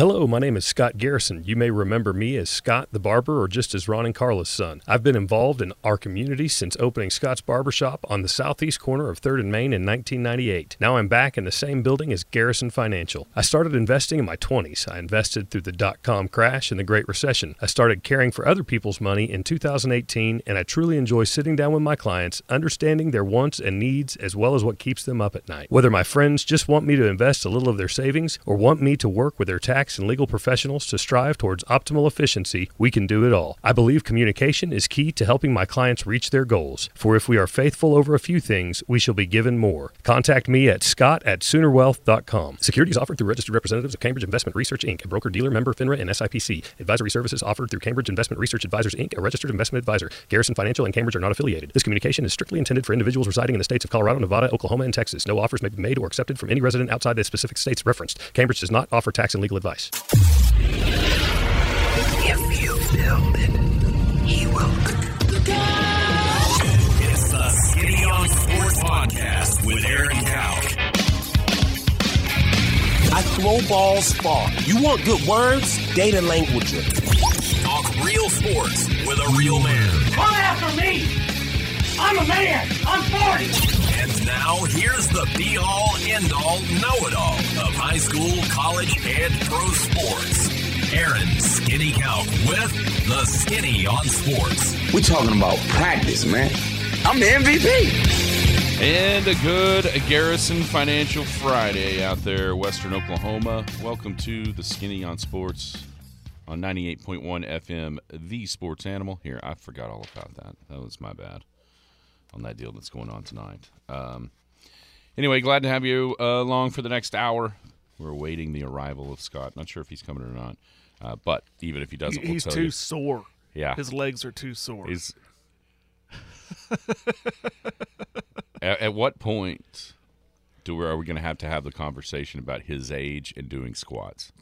Hello, my name is Scott Garrison. You may remember me as Scott the Barber or just as Ron and Carla's son. I've been involved in our community since opening Scott's Barbershop on the southeast corner of 3rd and Main in 1998. Now I'm back in the same building as Garrison Financial. I started investing in my 20s. I invested through the dot com crash and the Great Recession. I started caring for other people's money in 2018, and I truly enjoy sitting down with my clients, understanding their wants and needs as well as what keeps them up at night. Whether my friends just want me to invest a little of their savings or want me to work with their tax and legal professionals to strive towards optimal efficiency, we can do it all. I believe communication is key to helping my clients reach their goals. For if we are faithful over a few things, we shall be given more. Contact me at scott at soonerwealth.com. Securities offered through registered representatives of Cambridge Investment Research Inc., a broker dealer member FINRA and SIPC. Advisory services offered through Cambridge Investment Research Advisors Inc., a registered investment advisor. Garrison Financial and Cambridge are not affiliated. This communication is strictly intended for individuals residing in the states of Colorado, Nevada, Oklahoma, and Texas. No offers may be made or accepted from any resident outside the specific states referenced. Cambridge does not offer tax and legal advice. If you build it, he will. It's the Skinny on Sports Podcast with Aaron Cow. I throw balls far. You want good words? Data language. Talk real sports with a real man. Come after me! I'm a man! I'm 40! And now here's the be all, end all, know it all of high school, college, and pro sports. Aaron Skinny Cow with the Skinny on Sports. We're talking about practice, man. I'm the MVP. And a good Garrison Financial Friday out there, Western Oklahoma. Welcome to the Skinny on Sports on 98.1 FM, the sports animal. Here, I forgot all about that. That was my bad on that deal that's going on tonight. Um, anyway, glad to have you uh, along for the next hour. We're awaiting the arrival of Scott. Not sure if he's coming or not. Uh, but even if he doesn't, we'll He's too you. sore. Yeah. His legs are too sore. Is at, at what point do we, are we going to have to have the conversation about his age and doing squats?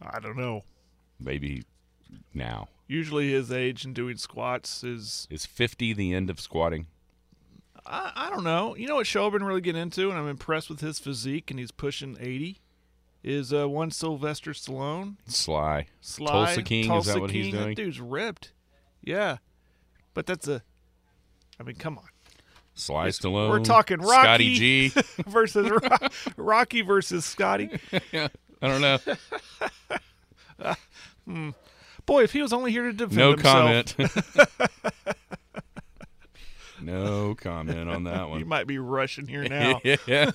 I don't know. Maybe now. Usually his age and doing squats is Is 50 the end of squatting? I, I don't know. You know what show I've been really getting into, and I'm impressed with his physique, and he's pushing 80. Is uh, one Sylvester Stallone, Sly. Sly, Tulsa King, is Tulsa that what he's King, doing? That dude's ripped. Yeah, but that's a. I mean, come on. Sly Stallone. We're talking Rocky Scotty G. versus Ro- Rocky versus Scotty. Yeah. I don't know. Boy, if he was only here to defend No himself, comment. no comment on that he one. might be rushing here now. yeah.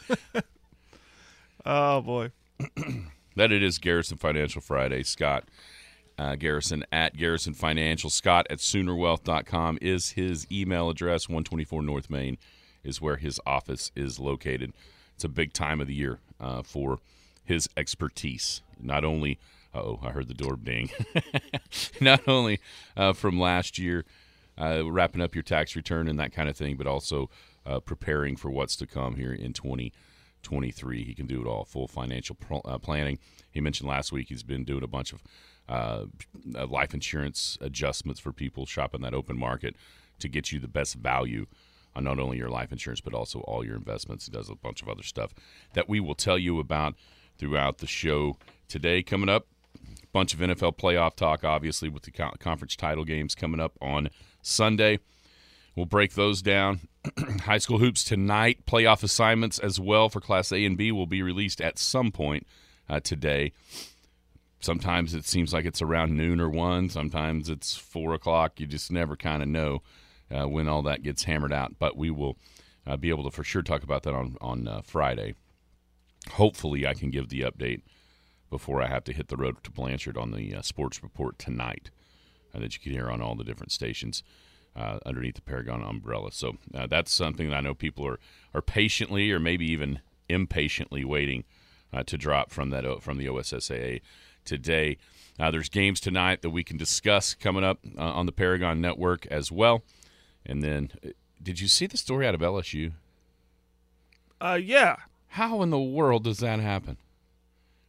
oh boy. that it is Garrison Financial Friday. Scott uh, Garrison at Garrison Financial. Scott at Soonerwealth.com is his email address. 124 North Main is where his office is located. It's a big time of the year uh, for his expertise. Not only, oh, I heard the door ding. Not only uh, from last year, uh, wrapping up your tax return and that kind of thing, but also uh, preparing for what's to come here in 2023. He can do it all, full financial uh, planning. He mentioned last week he's been doing a bunch of uh, uh, life insurance adjustments for people shopping that open market to get you the best value on not only your life insurance but also all your investments. He does a bunch of other stuff that we will tell you about throughout the show today. Coming up, bunch of NFL playoff talk, obviously, with the conference title games coming up on Sunday. We'll break those down. High school hoops tonight, playoff assignments as well for Class A and B will be released at some point uh, today. Sometimes it seems like it's around noon or one. Sometimes it's four o'clock. You just never kind of know uh, when all that gets hammered out. But we will uh, be able to for sure talk about that on on uh, Friday. Hopefully, I can give the update before I have to hit the road to Blanchard on the uh, sports report tonight, uh, that you can hear on all the different stations uh, underneath the Paragon umbrella. So uh, that's something that I know people are are patiently or maybe even impatiently waiting uh, to drop from that O- from the OSSAA today. Uh, there's games tonight that we can discuss coming up uh, on the Paragon Network as well. And then, uh, did you see the story out of LSU? Uh, yeah. How in the world does that happen?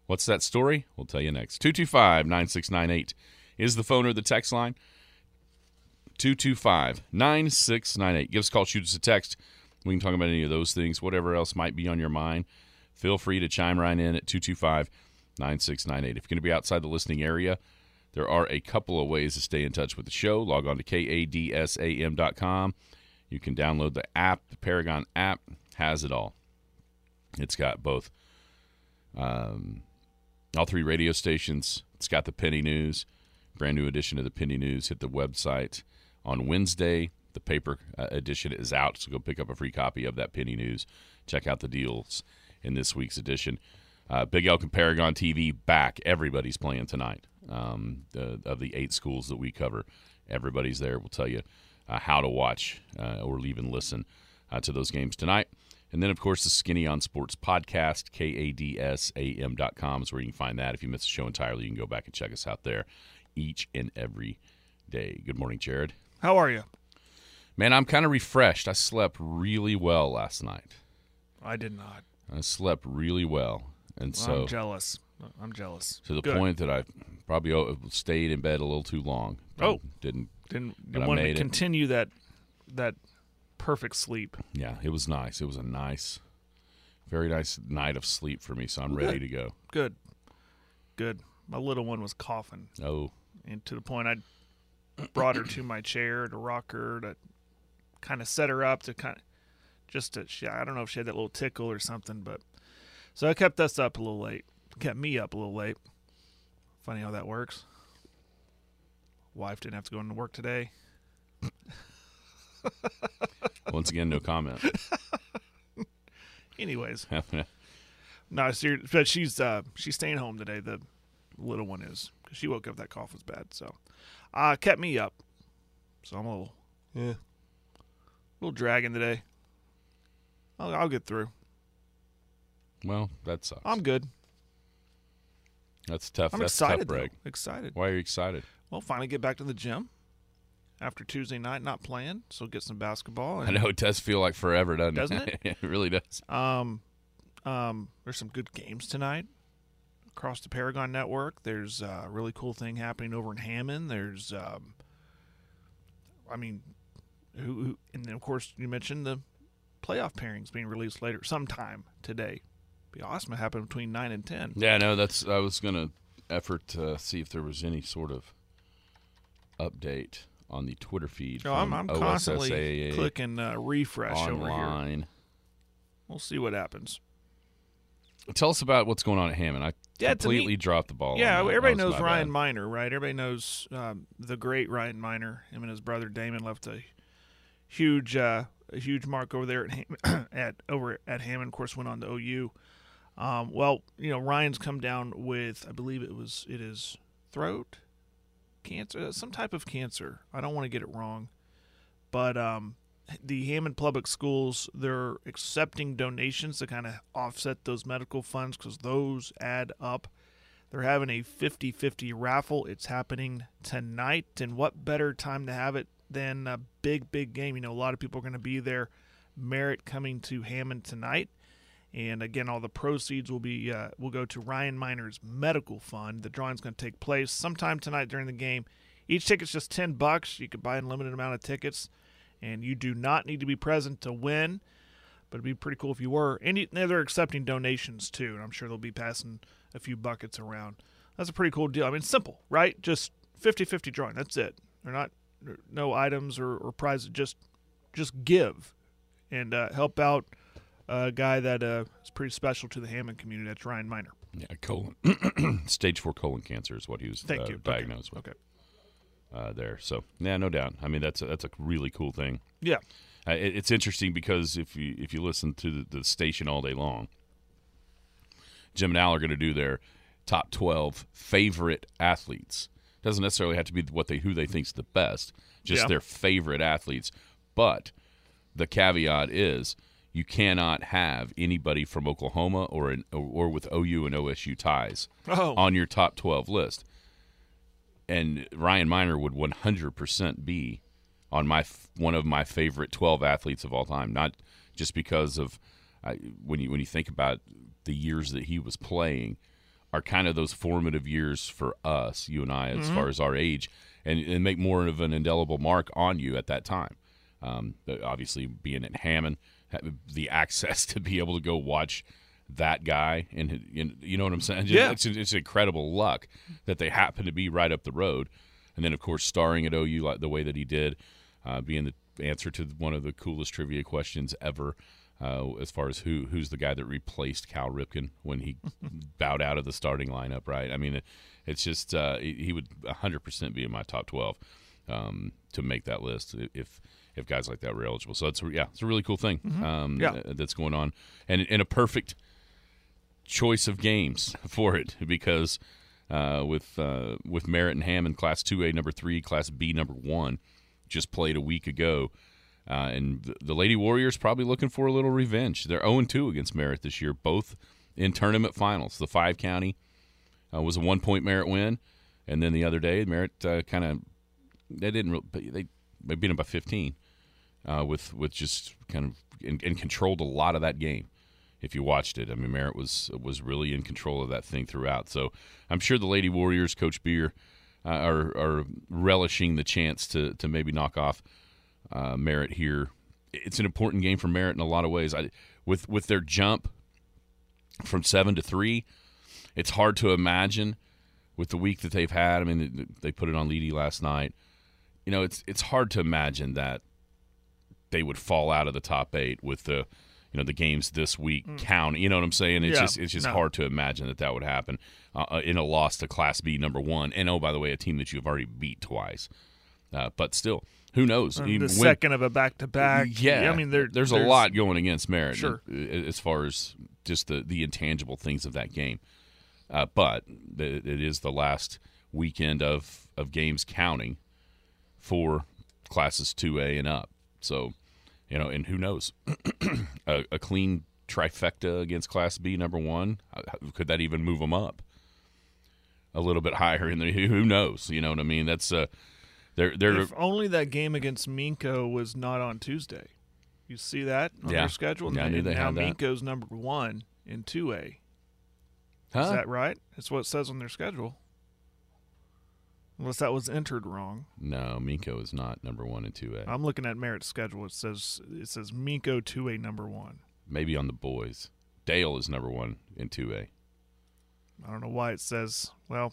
What's that story? We'll tell you next. 225 9698 is the phone or the text line. 225 9698. Give us a call, shoot us a text. We can talk about any of those things, whatever else might be on your mind. Feel free to chime right in at 225 9698. If you're going to be outside the listening area, there are a couple of ways to stay in touch with the show. Log on to kadsam.com. You can download the app. The Paragon app has it all. It's got both um, all three radio stations. It's got the Penny News, brand new edition of the Penny News. Hit the website on Wednesday. The paper uh, edition is out, so go pick up a free copy of that Penny News. Check out the deals in this week's edition. Uh, Big Elk and Paragon TV back. Everybody's playing tonight. Um, the, of the eight schools that we cover, everybody's there. We'll tell you uh, how to watch uh, or even listen uh, to those games tonight. And then, of course, the Skinny on Sports podcast, kadsam.com is where you can find that. If you miss the show entirely, you can go back and check us out there each and every day. Good morning, Jared. How are you? Man, I'm kind of refreshed. I slept really well last night. I did not. I slept really well. And so, I'm jealous. I'm jealous. to the Good. point that I probably stayed in bed a little too long. Oh. Didn't, didn't, didn't want to made it. continue that that perfect sleep. yeah, it was nice. It was a nice, very nice night of sleep for me. So I'm ready to go. Good, good. My little one was coughing, Oh, and to the point I brought her to my chair to rock her to kind of set her up to kind of just to. She, I don't know if she had that little tickle or something, but so I kept us up a little late. Kept me up a little late. Funny how that works. Wife didn't have to go into work today. once again, no comment. Anyways, no, serious, but she's uh she's staying home today. The little one is because she woke up that cough was bad. So, uh, kept me up. So I'm a little, yeah, a little dragging today. I'll, I'll get through. well, that sucks. I'm good. That's tough. I'm That's excited. tough, though. Excited. Why are you excited? Well, finally get back to the gym after Tuesday night not playing. So get some basketball. I know it does feel like forever, doesn't, Doesn't it? it really does. Um, um, there's some good games tonight across the Paragon Network. There's a really cool thing happening over in Hammond. There's, um, I mean, who, who and then of course you mentioned the playoff pairings being released later sometime today. Be awesome to happen between nine and ten. Yeah, no, that's. I was gonna effort to see if there was any sort of update on the Twitter feed. So I'm, I'm constantly clicking uh, refresh over here. online. We'll see what happens. Tell us about what's going on at Hammond. I Yeah, to me- completely dropped the ball. Yeah, everybody knows Ryan bad. Minor, right? Everybody knows um, the great Ryan Minor. Him and his brother Damon left a huge, uh, a huge mark over there at Ham- at over at Hammond. Of course, went on to OU. Um, well, you know, Ryan's come down with, I believe it was, it is throat cancer, uh, some type of cancer. I don't want to get it wrong, but um, the Hammond Public Schools they're accepting donations to kind of offset those medical funds because those add up. They're having a 50-50 raffle. It's happening tonight, and what better time to have it than a big, big game? You know, a lot of people are going to be there. Merritt coming to Hammond tonight. And again, all the proceeds will be uh, will go to Ryan Minor's medical fund. The drawing's going to take place sometime tonight during the game. Each ticket's just ten bucks. You can buy an unlimited amount of tickets, and you do not need to be present to win. But it'd be pretty cool if you were. And they're accepting donations too, and I'm sure they'll be passing a few buckets around. That's a pretty cool deal. I mean, simple, right? Just 50-50 drawing. That's it. They're not no items or, or prizes. Just just give and uh, help out a guy that uh, is pretty special to the Hammond community. That's Ryan Minor. Yeah, colon stage four colon cancer is what he was Thank uh, you. Okay. diagnosed with Okay. uh, there. So yeah, no doubt. I mean, that's a, that's a really cool thing. Yeah. Uh, it, it's interesting because if you if you listen to the, the station all day long, Jim and Al are going to do their top twelve favorite athletes. Doesn't necessarily have to be what they who they think's the best, just Yeah. their favorite athletes. But the caveat is you cannot have anybody from Oklahoma or an, or, with OU and OSU ties Oh. on your top 12 list. And Ryan Minor would 100% be on my one of my favorite 12 athletes of all time, not just because of I, when you when you think about the years that he was playing are kind of those formative years for us, you and I, as far as our age, and, and make more of an indelible mark on you at that time. Um, obviously, being at Hammond, ha- the access to be able to go watch that guy, and you know what I'm saying? Yeah. it's, it's incredible luck that they happen to be right up the road, and then of course starring at OU like the way that he did, uh, being the answer to one of the coolest trivia questions ever. Uh, as far as who who's the guy that replaced Cal Ripken when he bowed out of the starting lineup, right? I mean, it, it's just uh, he he would 100% be in my top 12 um, to make that list if if guys like that were eligible. So it's yeah, it's a really cool thing um, Yeah. uh, that's going on, and and a perfect choice of games for it because uh, with uh, with Merritt and Hammond, Class Two A number three, Class B number one, just played a week ago. Uh, and the, the Lady Warriors probably looking for a little revenge. They're 0 2 against Merritt this year, both in tournament finals. The five county uh, was a one point Merritt win, and then the other day Merritt uh, kind of they didn't they they beat them by 15 uh, with with just kind of and, and controlled a lot of that game. If you watched it, I mean Merritt was was really in control of that thing throughout. So I'm sure the Lady Warriors, Coach Beer, uh, are are relishing the chance to to maybe knock off uh, Merritt here. It's an important game for Merritt in a lot of ways. I, with with their jump from seven to three, it's hard to imagine with the week that they've had. I mean, they put it on Leedey last night. You know, it's it's hard to imagine that they would fall out of the top eight with the you know the games this week count. You know what I'm saying? It's Yeah, just it's just no. hard to imagine that that would happen uh, uh, in a loss to Class B number one. And oh, by the way, a team that you've already beat twice. Uh, but still, who knows? The win- second of a back to back. yeah, I mean, there, there's, a lot going against Merritt. Sure. uh, as far as just the the intangible things of that game. Uh, but it is the last weekend of of games counting for classes two A and up. So, you know, and who knows, a, a clean trifecta against Class B number one could that even move them up a little bit higher in the? Who knows? You know what I mean? That's uh, they're they're If only that game against Minco was not on Tuesday. You see that on Yeah. their schedule? Yeah, I knew they now had that. Minco's number one in 2A. huh? Is that right? That's what it says on their schedule. Unless that was entered wrong. no, Minco is not number one in two A. I'm looking at Merritt's schedule. It says it says Minco 2A number one. maybe on the boys. Dale is number one in two A. I don't know why it says. Well,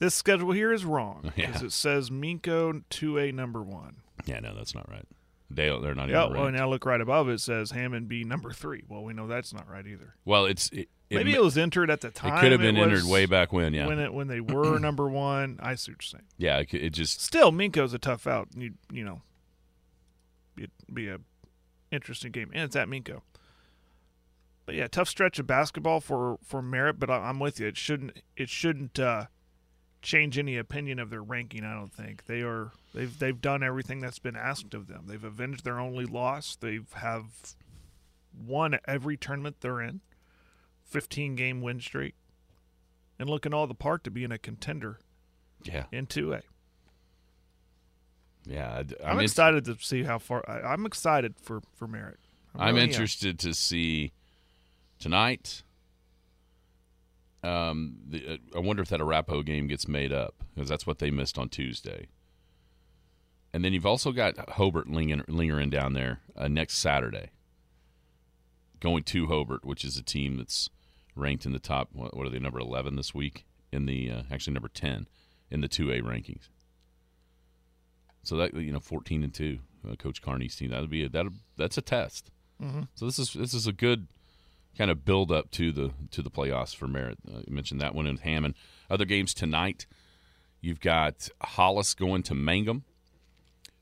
this schedule here is wrong Yeah. because it says Minco 2A number one. Yeah, no, that's not right. Dale, they're not Yeah. even Well, ranked. now look right above it. it says Hammond B number three. Well, we know that's not right either. Well, it's it, it, Maybe ma- it was entered at the time. it could have been was- entered way back when. Yeah, when it when they were number one. I see what you're saying. yeah, it, it just Still, Minco's a tough out. You you know, it'd be a interesting game, and it's at Minco. But yeah, tough stretch of basketball for for Merritt. But I, I'm with you. It shouldn't it shouldn't uh, change any opinion of their ranking. I don't think they are. They've they've done everything that's been asked of them. They've avenged their only loss. They've have won every tournament they're in. 15 game win streak, and looking all the part to being a contender yeah, in 2A. yeah. I- I'm, I'm, excited to see how far. I, I'm excited for for Merritt. I I'm really am. interested to see tonight. Um, the, uh, I wonder if that Arapaho game gets made up because that's what they missed on Tuesday. And then you've also got Hobart lingering, lingering down there uh, next Saturday. Going to Hobart, which is a team that's ranked in the top. What, what are they? Number eleven this week in the uh, actually number ten in the two A rankings. So that you know, fourteen and two, uh, Coach Carney's team. That'd be a, that. That's a test. So this is this is a good kind of build up to the to the playoffs for Merritt. Uh, you mentioned that one in Hammond. Other games tonight, you've got Hollis going to Mangum.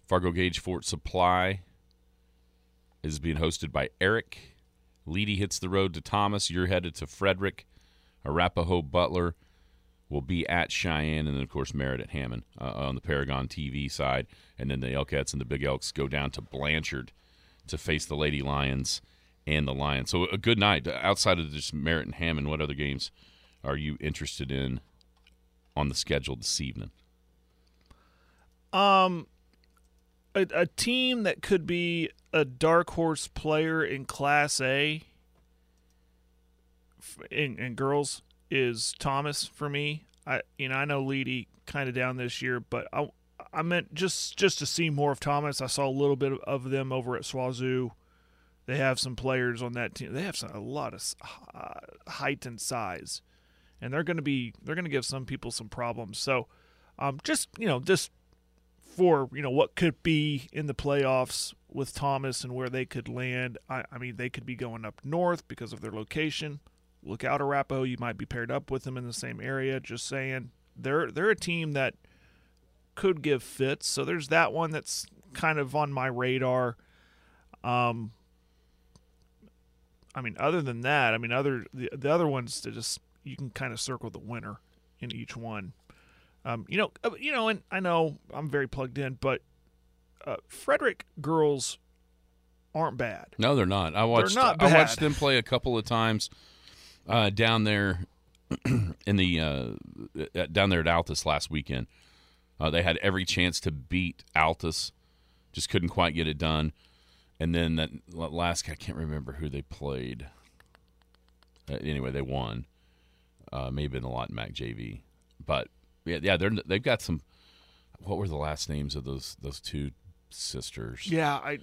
Fargo Gage Fort Supply is being hosted by Erick. Leedey hits the road to Thomas. You're headed to Frederick. Arapaho Butler will be at Cheyenne, and then of course Merritt at Hammond uh, on the Paragon TV side, and then the Elkettes and the Big Elks go down to Blanchard to face the Lady Lions and the Lions. So a good night. Outside of just Merritt and Hammond, what other games are you interested in on the schedule this evening? Um, a, a team that could be a dark horse player in Class A in, in girls is Thomas for me. I you know I know Leedey kind of down this year, but I I meant just just to see more of Thomas. I saw a little bit of them over at SWOSU. They have some players on that team. They have some, a lot of uh, height and size, and they're going to be they're going to give some people some problems. So, um, just you know, just for you know what could be in the playoffs with Thomas and where they could land. I, I mean, they could be going up north because of their location. Look out, Arapaho. You might be paired up with them in the same area. Just saying, they're they're a team that could give fits. So there's that one that's kind of on my radar. Um, I mean, other than that, I mean, other the, the other ones to just you can kind of circle the winner in each one. Um, you know, uh, you know, and I know I'm very plugged in, but uh, Frederick girls aren't bad. No, they're not. I watched. not I watched them play a couple of times uh, down there in the uh, uh, down there at Altus last weekend. Uh, they had every chance to beat Altus, just couldn't quite get it done. And then that last, guy, I can't remember who they played. Uh, anyway, they won. Uh, maybe in the Lawton Mac JV, but yeah, yeah, they're they've got some. What were the last names of those those two sisters? Yeah, I.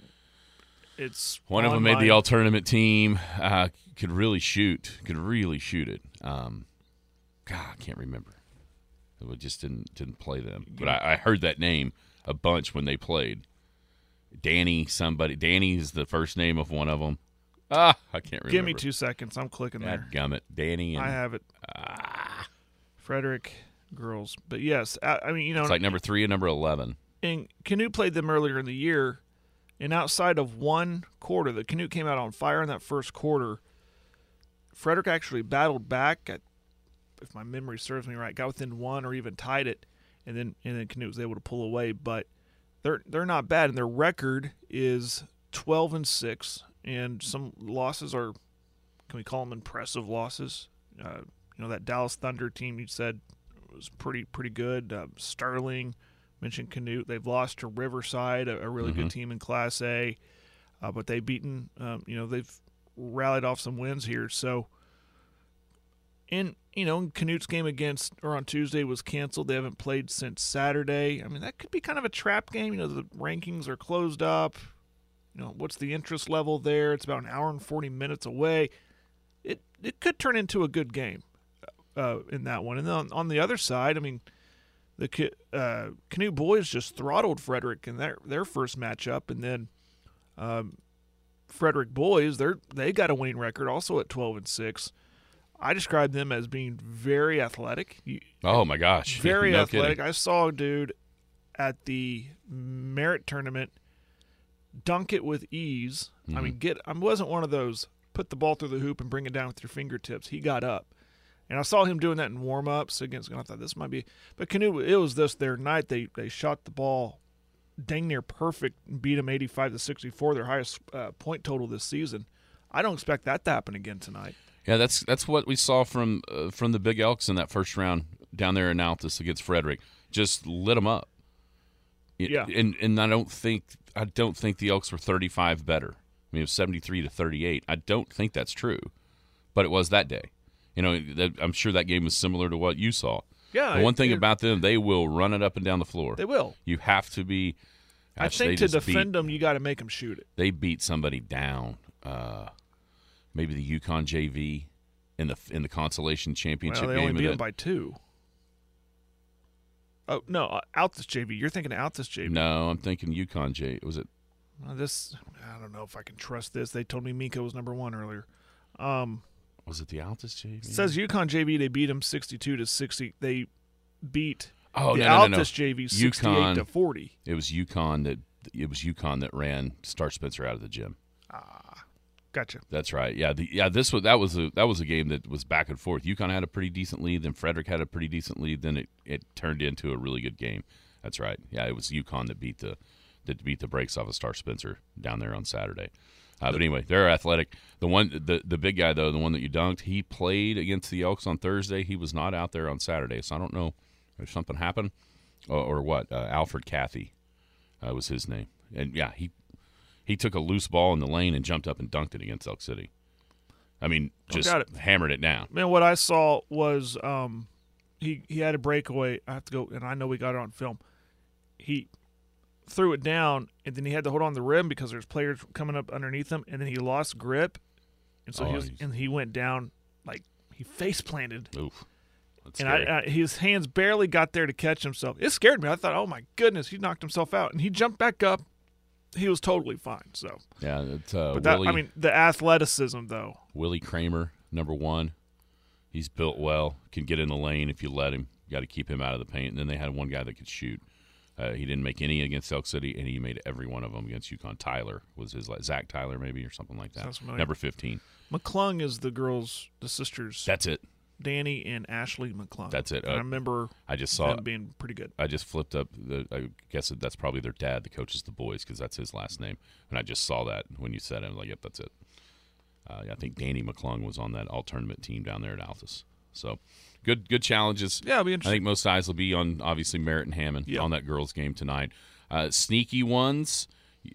It's One of them made my- the all tournament team. Uh, could really shoot. Could really shoot it. Um, God, I can't remember. We just didn't didn't play them. But I, I heard that name a bunch when they played. Danny, somebody. Danny is the first name of one of them. Ah, I can't remember. Give me two seconds. I'm clicking there. Gummit, Danny, and I have it. Frederick girls, but yes, I, I mean you know, it's like number three and number eleven. and Canute played them earlier in the year, and outside of one quarter, the Canute came out on fire in that first quarter. Frederick actually battled back, at, if my memory serves me right, got within one or even tied it, and then and then Canute was able to pull away. But they're they're not bad, and their record is twelve and six, and some losses are, can we call them impressive losses? Uh, you know that Dallas Thunder team you said was pretty pretty good. Uh, Sterling mentioned Canute. They've lost to Riverside, a, a really good team in Class A, uh, but they've beaten. Um, you know they've rallied off some wins here. So, and you know Canute's game against or on Tuesday was canceled. They haven't played since Saturday. I mean that could be kind of a trap game. You know the rankings are closed up. You know what's the interest level there? It's about an hour and forty minutes away. It it could turn into a good game uh, in that one. And then on, on the other side, I mean, the uh, Canute boys just throttled Frederick in their their first matchup, and then um, Frederick boys they're they got a winning record also at twelve and six. I describe them as being very athletic, Oh my gosh, very no athletic. kidding. I saw a dude at the Merritt tournament dunk it with ease. I Mm-hmm. mean, get I wasn't one of those put the ball through the hoop and bring it down with your fingertips. He got up. And I saw him doing that in warm ups against. And I thought this might be, but Canute. It was this their night. They they shot the ball, dang near perfect, and beat them eighty five to sixty four, their highest uh, point total this season. I don't expect that to happen again tonight. Yeah, that's that's what we saw from uh, from the Big Elks in that first round down there in Altus against Frederick. Just lit them up. Yeah. and and I don't think I don't think the Elks were 35 better. I mean, it was 73 to 38. I don't think that's true, but it was that day. You know, that, I'm sure that game was similar to what you saw. Yeah, The one thing about them, they will run it up and down the floor. They will. You have to be. I gosh, they think to just beat- defend them, you got to make them shoot it. they beat somebody down. Uh, maybe the Yukon JV in the in the consolation championship Well, they only beat them by two. Oh no, uh, Altus JV. You're thinking Altus JV. no, I'm thinking Yukon J. Was it? Uh, this I don't know if I can trust this. They told me Miko was number one earlier. Um, Was it the Altus JV? it says Yukon JV. They beat them 62 to 60. They beat oh the no, no, no, no. Altus JV 68 Yukon. to 40. It was Yukon that it was Yukon that ran Star Spencer out of the gym. Gotcha. That's right. Yeah, the, yeah. This was that was a that was a game that was back and forth. Yukon had a pretty decent lead, then Frederick had a pretty decent lead, then it, it turned into a really good game. That's right. Yeah, it was Yukon that beat the that beat the brakes off of Star Spencer down there on Saturday. Uh, but anyway, they're athletic. The one the the big guy though, the one that you dunked, he played against the Elks on Thursday. He was not out there on Saturday, so I don't know if something happened or, or what. Uh, Alfred Cathy uh, was his name, and yeah, he he took a loose ball in the lane and jumped up and dunked it against Elk City. I mean, just got it. hammered it down. Man, what I saw was um, he he had a breakaway. I have to go, and I know we got it on film. He threw it down, and then he had to hold on the rim because there's players coming up underneath him, and then he lost grip, and so Oh, he was, and he went down like he face planted, Oof. That's and. I, I, his hands barely got there to catch himself. It scared me. I thought, oh my goodness, he knocked himself out, and he jumped back up. He was totally fine. So, yeah, it's, uh, but that Willie, I mean, the athleticism though. Willie Kramer, number one. He's built well, can get in the lane if you let him. You got to keep him out of the paint. And then they had one guy that could shoot. Uh, he didn't make any against Elk City, and he made every one of them against Yukon. Tyler was his like Zach Tyler maybe or something like that. Number fifteen. McClung is the girls, the sisters, That's it. Danny and Ashley McClung. That's it. And I Uh, remember I just saw. them being pretty good. I just flipped up. The, I guess that's probably their dad. The coaches the boys because that's his last name. And I just saw that when you said it. I was like, yep, that's it. Uh, I think Danny McClung was on that all tournament team down there at Altus. So good, good challenges. Yeah, it'll be I think most eyes will be on obviously Merritt and Hammond Yep. on that girls game tonight. Uh, sneaky ones.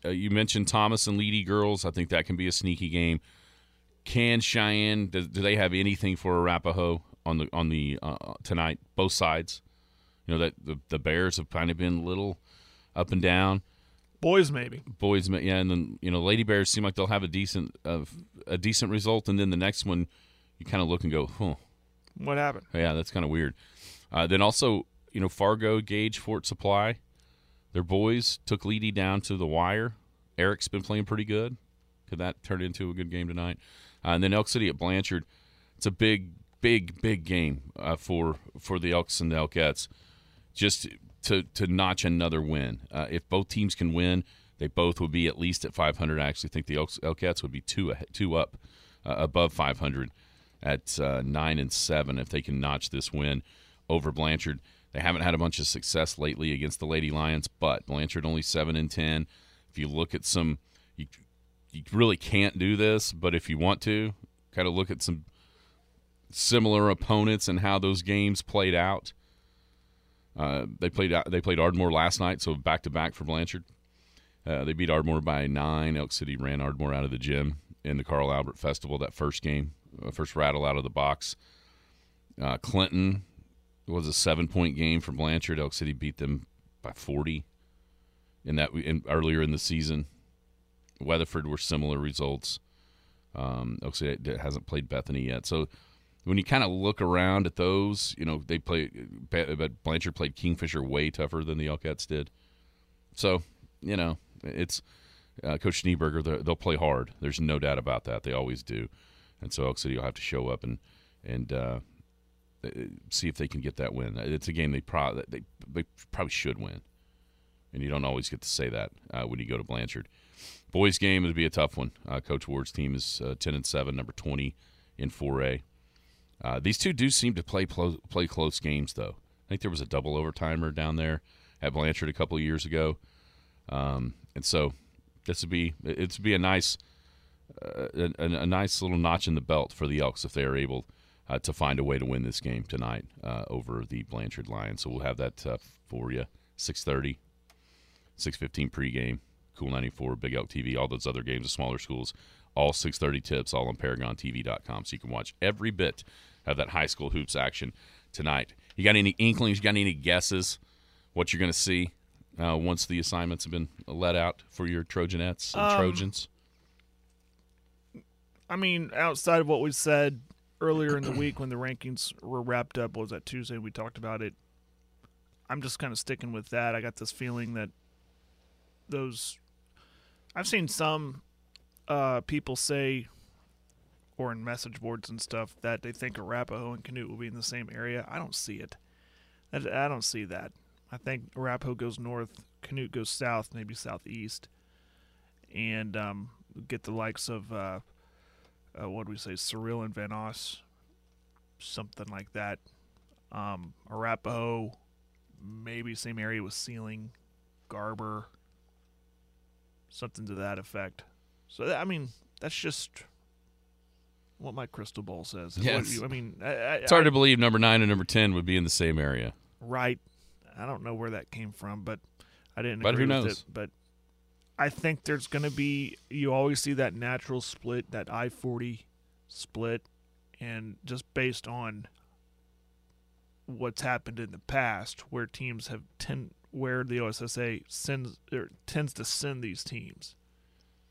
Uh, you mentioned Thomas and Leedey girls. I think that can be a sneaky game. Can Cheyenne? Do, do they have anything for Arapaho on the on the uh, tonight? Both sides. You know that the the Bears have kind of been a little up and down. Boys, maybe. Boys, yeah, and then you know Lady Bears seem like they'll have a decent uh, a decent result, and then the next one you kind of look and go, huh, What happened? yeah, that's kind of weird. Uh, then also, you know, Fargo, Gage, Fort Supply, their boys took Leedey down to the wire. Erick's been playing pretty good. Could that turn into a good game tonight? Uh, and then Elk City at Blanchard. It's a big, big, big game uh, for for the Elks and the Elkettes. Just to to notch another win. Uh, if both teams can win, they both would be at least at 500. I actually think the Elks, Elkettes would be two two up above 500 at uh, nine and seven if they can notch this win over Blanchard. They haven't had a bunch of success lately against the Lady Lions, but Blanchard only seven and ten. If you look at some, you really can't do this, but if you want to, kind of look at some similar opponents and how those games played out. Uh, they played they played Ardmore last night, so back to back for Blanchard. Uh, they beat Ardmore by nine. Elk City ran Ardmore out of the gym in the Carl Albert Festival that first game, uh, first rattle out of the box. Uh, Clinton was a seven point game for Blanchard. Elk City beat them by forty in that in, earlier in the season. Weatherford were similar results. Um, City hasn't played Bethany yet, so when you kind of look around at those, you know they play, but Blanchard played Kingfisher way tougher than the Elkettes did. So you know it's uh, Coach Schneeberger. They'll play hard. There's no doubt about that. They always do, and so Elk City will have to show up and and uh, uh, see if they can get that win. It's a game they probably they they probably should win, and you don't always get to say that uh, when you go to Blanchard. Boys game would be a tough one. Uh, Coach Ward's team is uh, ten and seven, number twenty in four A. Uh, these two do seem to play play close games, though. I think there was a double overtimer down there at Blanchard a couple of years ago, um, and so this would be it would be a nice uh, a, a a nice little notch in the belt for the Elks if they are able uh, to find a way to win this game tonight uh, over the Blanchard Lions. So we'll have that for you. 6:30, 6:15 pregame. Cool 94, Big Elk TV, all those other games of smaller schools, all 6:30 tips, all on ParagonTV.com, so you can watch every bit of that high school hoops action tonight. You got any inklings? You got any guesses what you're going to see uh, once the assignments have been let out for your Trojanettes and Um, Trojans? I mean, outside of what we said earlier in the week when the rankings were wrapped up, was that Tuesday? We talked about it. I'm just kind of sticking with that. I got this feeling that those. I've seen some uh, people say, or in message boards and stuff, that they think Arapaho and Canute will be in the same area. I don't see it. I, I don't see that. I think Arapaho goes north, Canute goes south, maybe southeast, and um, get the likes of. Uh, uh, what do we say, Cyril and Van Os, something like that. Um, Arapaho, maybe same area with Seiling, Garber, something to that effect. So that, I mean, that's just what my crystal ball says. Yes. I mean, I, I, It's hard I- to believe number nine and number ten would be in the same area. right. I don't know where that came from, but I didn't. But agree who with knows? It. But I think there's going to be. You always see that natural split, that I forty split, and just based on what's happened in the past, where teams have ten where the OSSAA sends or tends to send these teams.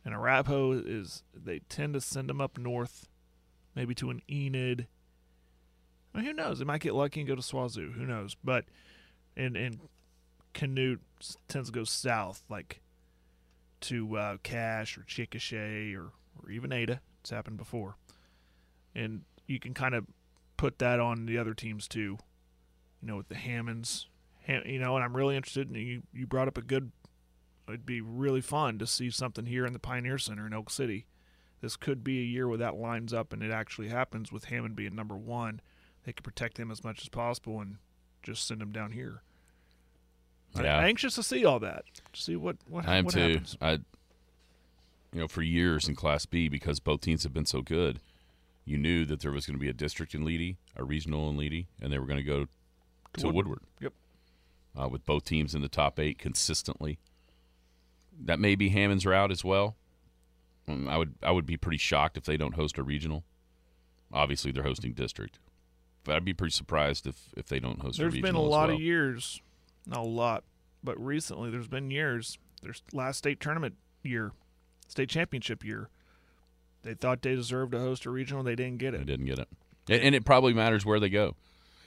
And Arapaho is they tend to send them up north, maybe to an Enid. I mean, who knows? They might get lucky and go to SWOSU. Who knows? But and and Canute tends to go south, like to uh, Cache or Chickasha or or even Ada. It's happened before, and you can kind of put that on the other teams too. You know, with the Hammonds, Ham, you know, and I'm really interested. in you you brought up a good. It'd be really fun to see something here in the Pioneer Center in Elk City. This could be a year where that lines up and it actually happens with Hammond being number one. They could protect him as much as possible and just send him down here. Yeah. I'm anxious to see all that. See what what, I am what too. happens. I, you know, for years in Class B, because both teams have been so good, you knew that there was going to be a district in Leedey, a regional in Leedey, and they were going to go to, Woodward. Woodward. Yep. Uh, with both teams in the top eight consistently. That may be Hammond's route as well. Um, I would I would be pretty shocked if they don't host a regional. Obviously, they're hosting district, but I'd be pretty surprised if if they don't host There's a regional There's been a lot well. of years, not a lot, but recently there's been years. There's last state tournament year, state championship year. They thought they deserved to host a regional. They didn't get it. They didn't get it, and, and it probably matters where they go.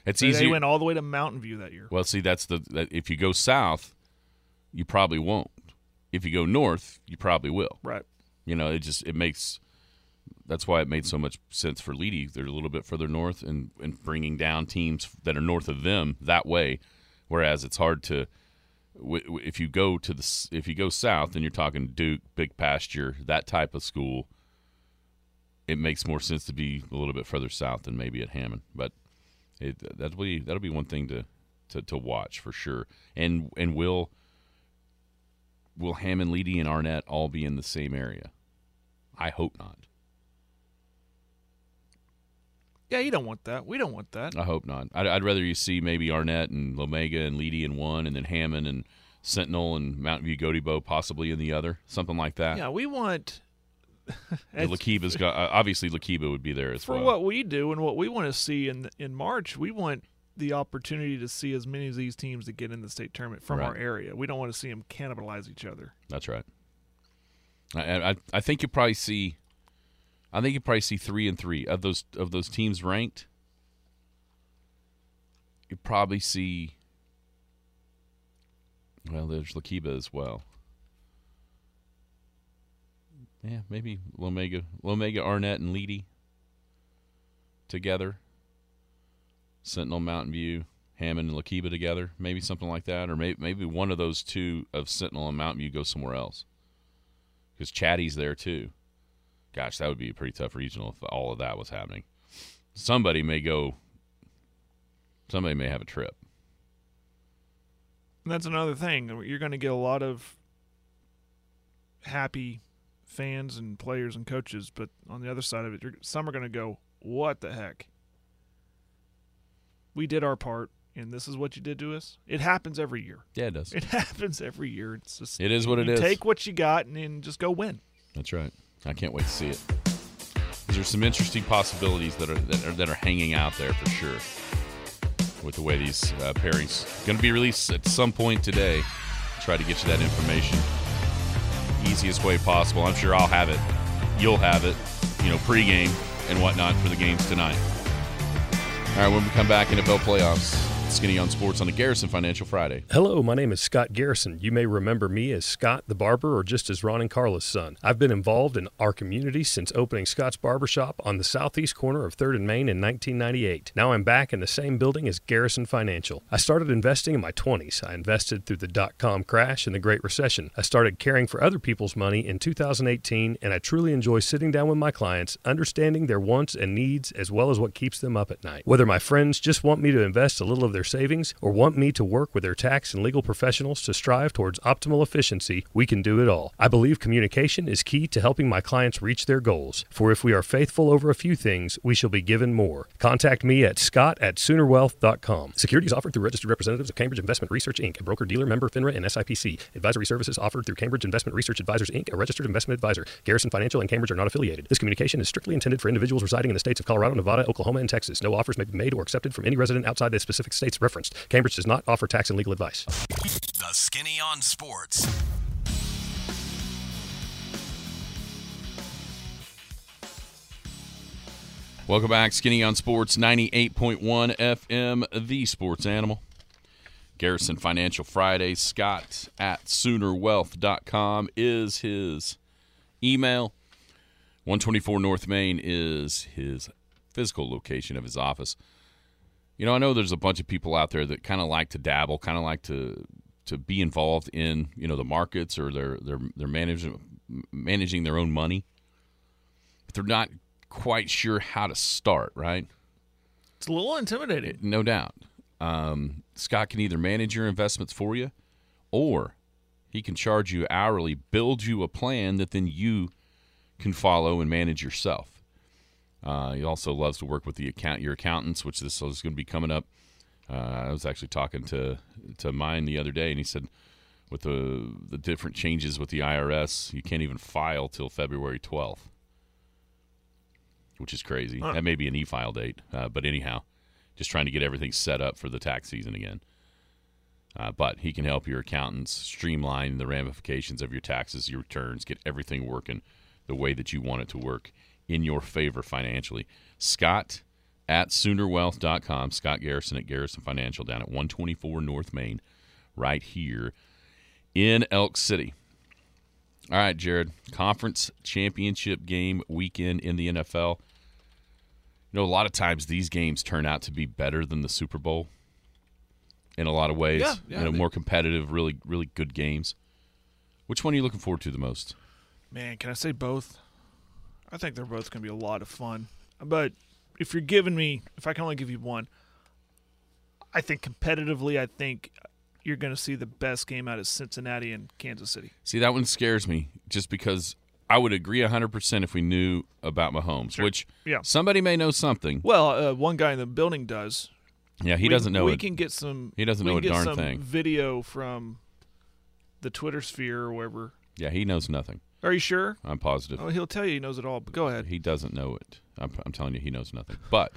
It's easy. They went all the way to Mountain View that year. Well, see, that's the that if you go south, you probably won't. If you go north, you probably will. Right. You know, it just it makes that's why it made so much sense for Leedey. They're a little bit further north and and bringing down teams that are north of them that way. Whereas it's hard to if you go to the if you go south, and you're talking Duke, Big Pasture, that type of school. It makes more sense to be a little bit further south than maybe at Hammond, but it that'll be that'll be one thing to, to, to watch for sure. And and will will Hammond, Leedey, and Arnett all be in the same area? I hope not. Yeah, you don't want that. We don't want that. I hope not. I'd, I'd rather you see maybe Arnett and Lomega and Leedey in one, and then Hammond and Sentinel and Mountain View Gotebo possibly in the other, something like that. Yeah, we want. Lookeba's got uh, obviously Lookeba would be there as for well. what we do and what we want to see in in March, we want the opportunity to see as many of these teams that get in the state tournament from Right. our area. We don't want to see them cannibalize each other. That's right. I, I I think you probably see. I think you probably see three and three of those of those teams ranked. You probably see. Well, there's Lookeba as well. Yeah, maybe Lomega, Lomega, Arnett, and Leedey together. Sentinel, Mountain View, Hammond, and Lookeba together, maybe something like that, or maybe maybe one of those two of Sentinel and Mountain View goes somewhere else. Because Chatty's there too. Gosh, that would be a pretty tough regional if all of that was happening. Somebody may go. Somebody may have a trip. And that's another thing. You're going to get a lot of happy fans and players and coaches, but on the other side of it, you're, some are going to go, "What the heck? We did our part, and this is what you did to us." It happens every year. Yeah, it does. It happens every year. It's just It is what it is. Take what you got and then just go win. That's right. I can't wait to see it. These are some interesting possibilities that are that are, that are hanging out there for sure. With the way these uh, pairings going to be released at some point today, try to get you that information easiest way possible. I'm sure I'll have it. You'll have it. You know, pregame and whatnot for the games tonight. All right, when we come back NFL playoffs, Skinny on Sports on the Garrison Financial Friday. Hello, my name is Scott Garrison. You may remember me as Scott the Barber or just as Ron and Carla's son. I've been involved in our community since opening Scott's Barbershop on the southeast corner of 3rd and Main in 1998. Now I'm back in the same building as Garrison Financial. I started investing in my 20s. I invested through the dot com crash and the Great Recession. I started caring for other people's money in 2018, and I truly enjoy sitting down with my clients, understanding their wants and needs as well as what keeps them up at night. Whether my friends just want me to invest a little of their savings or want me to work with their tax and legal professionals to strive towards optimal efficiency, we can do it all. I believe communication is key to helping my clients reach their goals. For if we are faithful over a few things, we shall be given more. Contact me at scott at soonerwealth.com. Securities offered through registered representatives of Cambridge Investment Research Inc., a broker dealer member FINRA and SIPC. Advisory services offered through Cambridge Investment Research Advisors Inc., a registered investment advisor. Garrison Financial and Cambridge are not affiliated. This communication is strictly intended for individuals residing in the states of Colorado, Nevada, Oklahoma, and Texas. No offers may be made or accepted from any resident outside the specific states referenced. Cambridge does not offer tax and legal advice. The Skinny on Sports. Welcome back, Skinny on Sports 98.1 FM, the sports animal. Garrison Financial Friday. Scott at Soonerwealth.com is his email. 124 North Main is his physical location of his office. You know, I know there's a bunch of people out there that kind of like to dabble, kind of like to to be involved in you know the markets or they're they're they're managing managing their own money, but they're not quite sure how to start. Right? It's a little intimidating. No doubt. Um, Scott can either manage your investments for you, or he can charge you hourly, build you a plan that then you can follow and manage yourself. Uh, he also loves to work with the account your accountants, which this is going to be coming up. Uh, I was actually talking to to mine the other day, and he said with the the different changes with the IRS, you can't even file till February twelfth, which is crazy. Huh. That may be an e-file date, uh, but anyhow, just trying to get everything set up for the tax season again. Uh, but he can help your accountants streamline the ramifications of your taxes, your returns, get everything working the way that you want it to work in your favor financially. Scott at Soonerwealth.com. Scott Garrison at Garrison Financial down at 124 North Main, right here in Elk City. All right, Jared. Conference championship game weekend in the NFL. You know, a lot of times these games turn out to be better than the Super Bowl in a lot of ways. Yeah, yeah, you know, more competitive, really, really good games. Which one are you looking forward to the most? Man, can I say both? I think they're both going to be a lot of fun. But if you're giving me, if I can only give you one, I think competitively, I think you're going to see the best game out of Cincinnati and Kansas City. See, that one scares me just because I would agree 100% if we knew about Mahomes, which Yeah. somebody may know something. Well, uh, one guy in the building does. Yeah, he We- doesn't know We it. can get some. He doesn't know a darn thing. Video from the Twitter sphere or wherever. Yeah, he knows nothing. Are you sure? I'm positive. Oh, he'll tell you he knows it all. But go ahead. He doesn't know it. I'm, I'm telling you, he knows nothing. But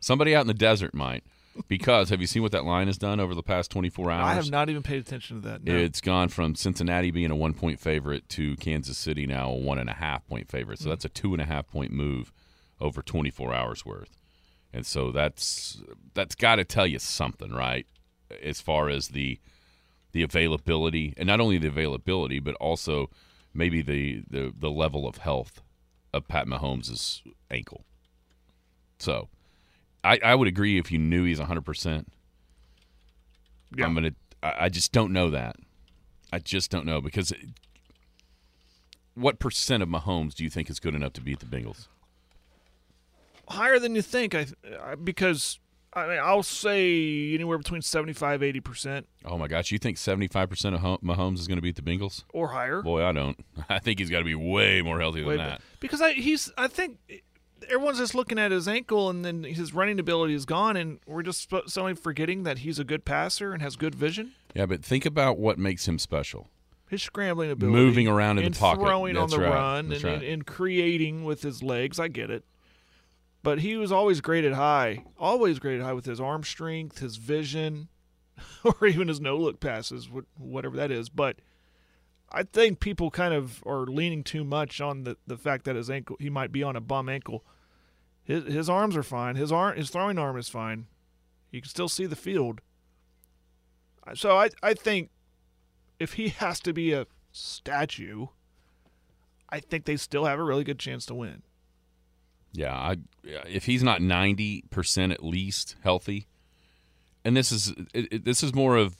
somebody out in the desert might. Because have you seen what that line has done over the past 24 hours? I have not even paid attention to that. No. It's gone from Cincinnati being a one point favorite to Kansas City now a one and a half point favorite. So hmm. that's a two and a half point move over 24 hours worth. And so that's that's got to tell you something, right? As far as the the availability, and not only the availability, but also maybe the the, the level of health of Pat Mahomes' ankle. So, I, I would agree if you knew he's 100. percent Yeah. I'm gonna. I, I just don't know that. I just don't know because it- what percent of Mahomes do you think is good enough to beat the Bengals? higher than you think. I, I because I mean, I'll say anywhere between 75 80 percent Oh my gosh, you think 75 percent of Ho- Mahomes is going to beat the Bengals? or higher. Boy, I don't. I think he's got to be way more healthy than Wait, that. because I he's I think everyone's just looking at his ankle and then his running ability is gone, and we're just suddenly forgetting that he's a good passer and has good vision. Yeah, but think about what makes him special. His scrambling ability, Moving around in the pocket. throwing on the right. run, and, right. and, and creating with his legs. I get it, but he was always graded high, always graded high with his arm strength, his vision, or even his no look passes, whatever that is. But I think people kind of are leaning too much on the, the fact that his ankle he might be on a bum ankle. His his arms are fine. His arm his throwing arm is fine. You can still see the field. So I I think if he has to be a statue, I think they still have a really good chance to win. Yeah, I, if he's not 90 percent at least healthy, and this is it, it- this is more of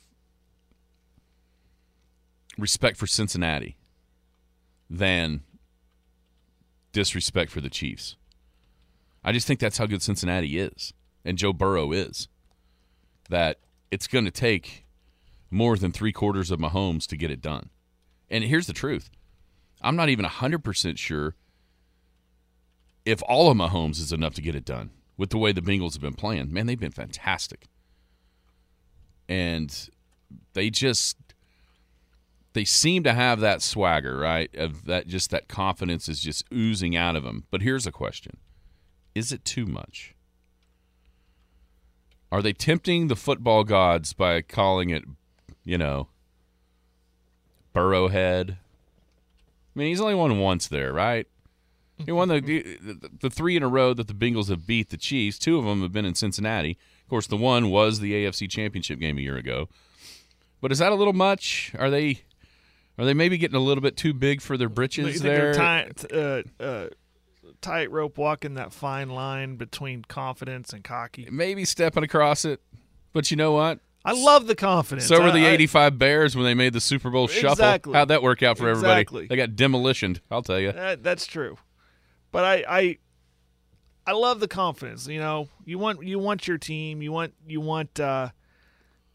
respect for Cincinnati than disrespect for the Chiefs. I just think that's how good Cincinnati is, and Joe Burrow is. That it's going to take more than three quarters of Mahomes to get it done. And here's the truth: I'm not even hundred percent sure if all of Mahomes is enough to get it done with the way the Bengals have been playing, man, they've been fantastic. And they just they seem to have that swagger, right? Of that just that confidence is just oozing out of them. But here's a question. Is it too much? Are they tempting the football gods by calling it, you know, Burrowhead. I mean, he's only won once there, right? He won the, the the three in a row that the Bengals have beat the Chiefs. Two of them have been in Cincinnati. Of course, the one was the AFC Championship game a year ago. But is that a little much? Are they are they maybe getting a little bit too big for their britches there? they're uh, uh, tightrope walking that fine line between confidence and cocky. maybe stepping across it. But you know what? I love the confidence. So were the I- I- 85 Bears when they made the Super Bowl shuffle. How'd that work out for everybody? Exactly. They got demolitioned, I'll tell you. That, that's true, but I, I I love the confidence. You know, you want you want your team, you want you want uh,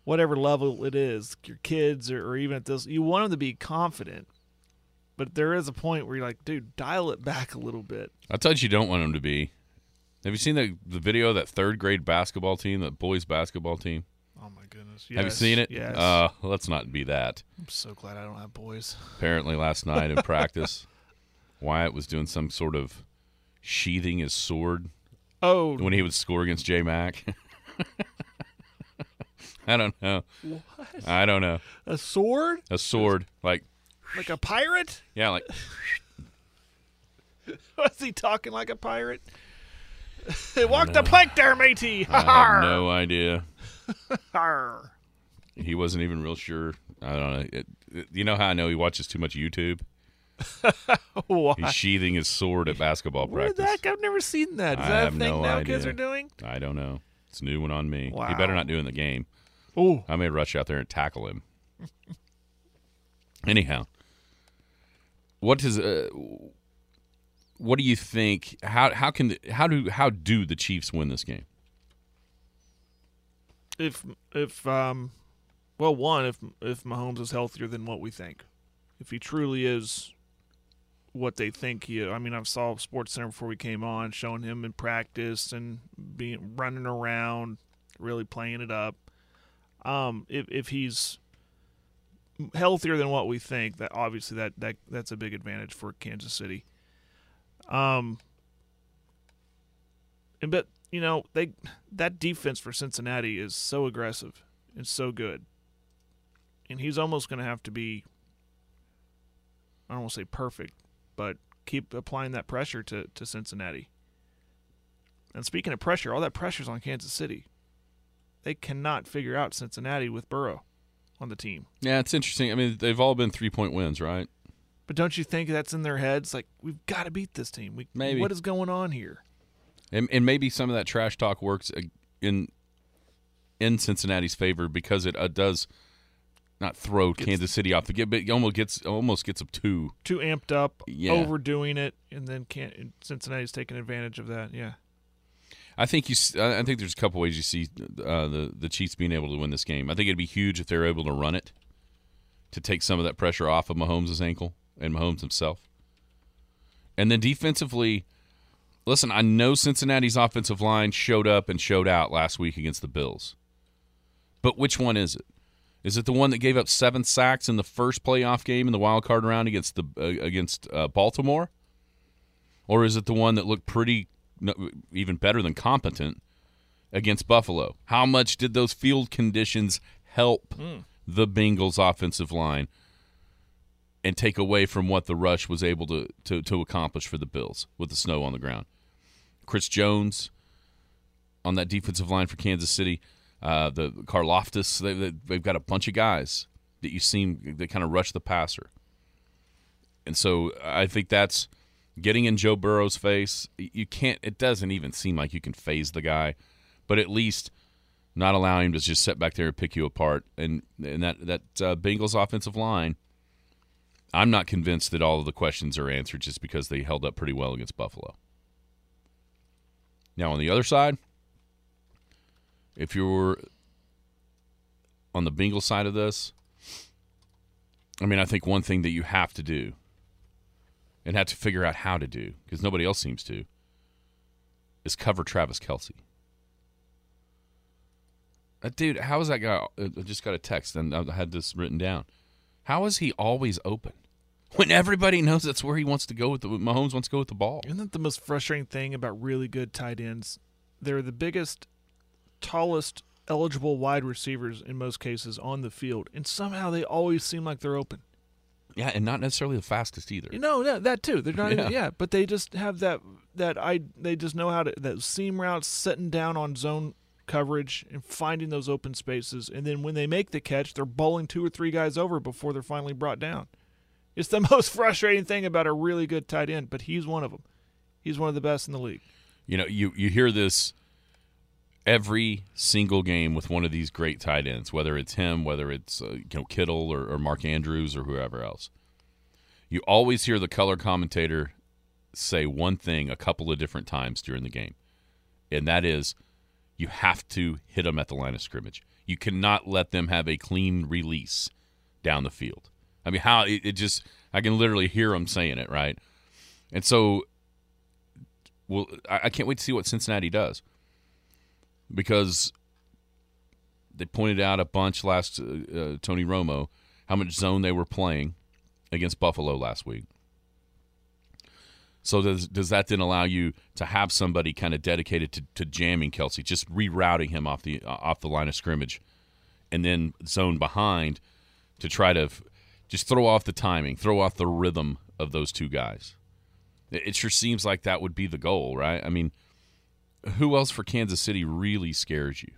whatever level it is, your kids or, or even at this, you want them to be confident. But there is a point where you're like, dude, dial it back a little bit. I'll tell you you don't want them to be. Have you seen the, the video of that third grade basketball team, that boys basketball team? Oh my goodness! Have you seen it? Yes. Uh, let's not be that. I'm so glad I don't have boys. Apparently, last night in practice, Wyatt was doing some sort of sheathing his sword Oh, when he would score against J Mac. I don't know. What? I don't know. a sword A sword, like like a pirate? yeah, like Was he talking like a pirate? Walk the plank there, matey. I have no idea. He wasn't even real sure. I don't know. It, it- you know how I know he watches too much YouTube? Why? He's sheathing his sword at basketball practice. that? I've never seen that. Is I that a thing no now kids are doing? I don't know. It's a new one on me. He better not do it in the game. Oh, I may rush out there and tackle him. Anyhow, what does uh, what do you think? How how can the, how do how do the Chiefs win this game? if if um, well, one if if Mahomes is healthier than what we think, if he truly is what they think he. I mean, I saw Sports Center before we came on, showing him in practice and being running around, really playing it up. Um, if if he's healthier than what we think, that obviously that that that's a big advantage for Kansas City. Um, and but you know they that defense for Cincinnati is so aggressive and so good, and he's almost going to have to be. I don't want to say perfect, but keep applying that pressure to to Cincinnati. And speaking of pressure, all that pressure's on Kansas City. They cannot figure out Cincinnati with Burrow on the team. Yeah, it's interesting. I mean, they've all been three point wins, right? But don't you think that's in their heads? Like we've got to beat this team. We Maybe. what is going on here? And, and maybe some of that trash talk works in in Cincinnati's favor because it uh, does not throw Kansas City off the get, but almost gets almost gets up two. Too amped up, Yeah. overdoing it, and then can't. and Cincinnati's taking advantage of that. Yeah. I think you. I think there's a couple ways you see uh, the the Chiefs being able to win this game. I think it'd be huge if they're able to run it to take some of that pressure off of Mahomes' ankle and Mahomes himself. And then defensively, listen, I know Cincinnati's offensive line showed up and showed out last week against the Bills. But which one is it? Is it the one that gave up seven sacks in the first playoff game in the wild card round against the uh, against uh, Baltimore, or is it the one that looked pretty even better than competent against Buffalo? How much did those field conditions help the Bengals' offensive line and take away from what the rush was able to, to to accomplish for the Bills with the snow on the ground? Chris Jones on that defensive line for Kansas City, uh, the Karlaftis, they, they've got a bunch of guys that you seem they kind of rush the passer, and so I think that's getting in Joe Burrow's face. You can't. It doesn't even seem like you can faze the guy, but at least not allowing him to just sit back there and pick you apart. And and that that uh, Bengals offensive line. I'm not convinced that all of the questions are answered just because they held up pretty well against Buffalo. Now on the other side, if you're on the Bengals side of this, I mean, I think one thing that you have to do and have to figure out how to do because nobody else seems to is cover Travis Kelce. Uh, dude, how is that guy? uh, I just got a text and I had this written down. How is he always open when everybody knows that's where he wants to go with the Mahomes wants to go with the ball? Isn't that the most frustrating thing about really good tight ends? They're the biggest, tallest, eligible wide receivers in most cases on the field, and somehow they always seem like they're open. Yeah, and not necessarily the fastest either. No, yeah, that too. They're not, Yeah. yeah. but they just have that that I they just know how to that seam routes, setting down on zone coverage and finding those open spaces, and then when they make the catch, they're bowling two or three guys over before they're finally brought down. It's the most frustrating thing about a really good tight end, but he's one of them. He's one of the best in the league. You know, you you hear this every single game with one of these great tight ends, whether it's him, whether it's uh, you know Kittle or, or Mark Andrews or whoever else. You always hear the color commentator say one thing a couple of different times during the game, and that is you have to hit them at the line of scrimmage. You cannot let them have a clean release down the field. I mean, how it, it just I can literally hear them saying it right, and so well, I, I can't wait to see what Cincinnati does because they pointed out a bunch last uh, uh, Tony Romo how much zone they were playing against Buffalo last week. So does does that then allow you to have somebody kind of dedicated to, to jamming Kelce, just rerouting him off the uh, off the line of scrimmage, and then zone behind to try to f- just throw off the timing, throw off the rhythm of those two guys. It, it sure seems like that would be the goal, right? I mean, who else for Kansas City really scares you?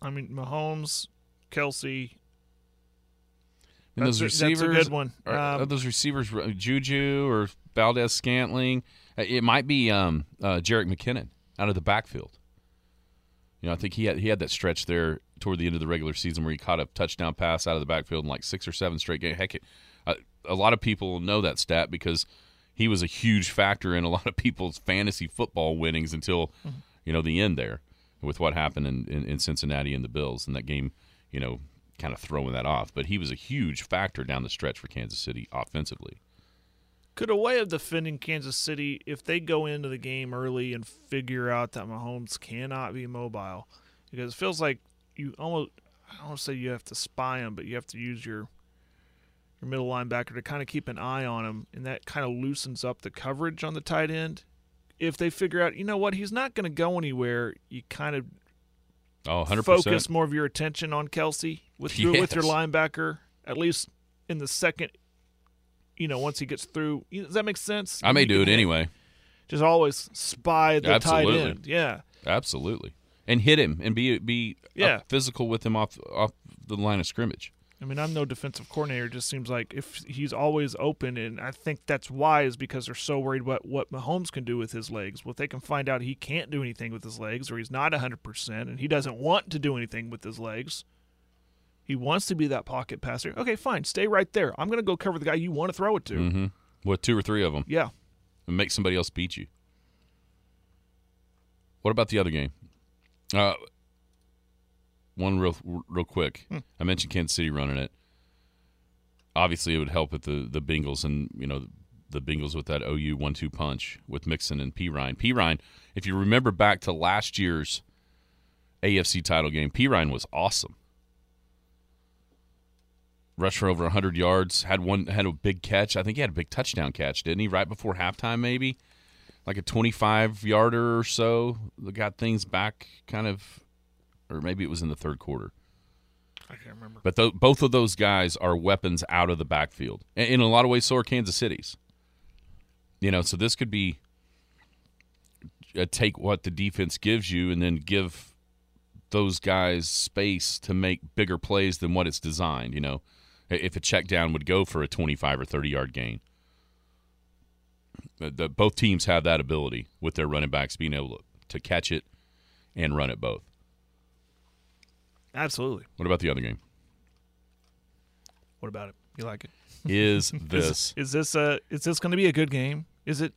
I mean, Mahomes, Kelce. Mean, those a- that's a receivers, good one. Are, are Um, those receivers uh, Juju or Valdes-Scantling? Uh, It might be um, uh, Jerick McKinnon out of the backfield. You know, I think he had he had that stretch there toward the end of the regular season where he caught a touchdown pass out of the backfield in like six or seven straight games. Heck, it, uh, a lot of people know that stat because he was a huge factor in a lot of people's fantasy football winnings until you know the end there with what happened in, in, in Cincinnati and the Bills and that game. You know, kind of throwing that off, but he was a huge factor down the stretch for Kansas City offensively. Could a way of defending Kansas City if they go into the game early and figure out that Mahomes cannot be mobile? Because it feels like you almost I don't say you have to spy him, but you have to use your your middle linebacker to kind of keep an eye on him, and that kind of loosens up the coverage on the tight end. If they figure out, you know what, he's not going to go anywhere, you kind of Oh, 100%. focus more of your attention on Kelce with your with your linebacker, at least in the second. You know, once he gets through, does that make sense? I may You do it anyway. Just always spy the Absolutely. tight end. Yeah, Absolutely. And hit him and be be uh, Yeah. physical with him off off the line of scrimmage. I mean, I'm no defensive coordinator. It just seems like if he's always open, and I think that's why is because they're so worried about what Mahomes can do with his legs. Well, if they can find out he can't do anything with his legs, or he's not 100, percent and he doesn't want to do anything with his legs, he wants to be that pocket passer. Okay, fine, stay right there. I'm going to go cover the guy you want to throw it to. Mm-hmm. With two or three of them Yeah, and make somebody else beat you. What about the other game? Uh, one real real quick. Hmm. I mentioned Kansas City running it. Obviously, it would help with the the Bengals and you know the Bengals with that OU one two punch with Mixon and Perine. P Ryan, if you remember back to last year's AFC title game, Perine was awesome. Rushed for over 100 yards, had one had a big catch. I think he had a big touchdown catch, didn't he? Right before halftime, maybe like a 25 yarder or so. That got things back, kind of, or maybe it was in the third quarter. I can't remember. But th- both of those guys are weapons out of the backfield. And in a lot of ways, so are Kansas City's. You know, so this could be take what the defense gives you and then give those guys space to make bigger plays than what it's designed. You know, if a check down would go for a 25 or 30 yard gain. The, the, both teams have that ability with their running backs being able to, to catch it and run it both. Absolutely. What about the other game? What about it? You like it? Is Is, this is this a is this going to be a good game? Is it?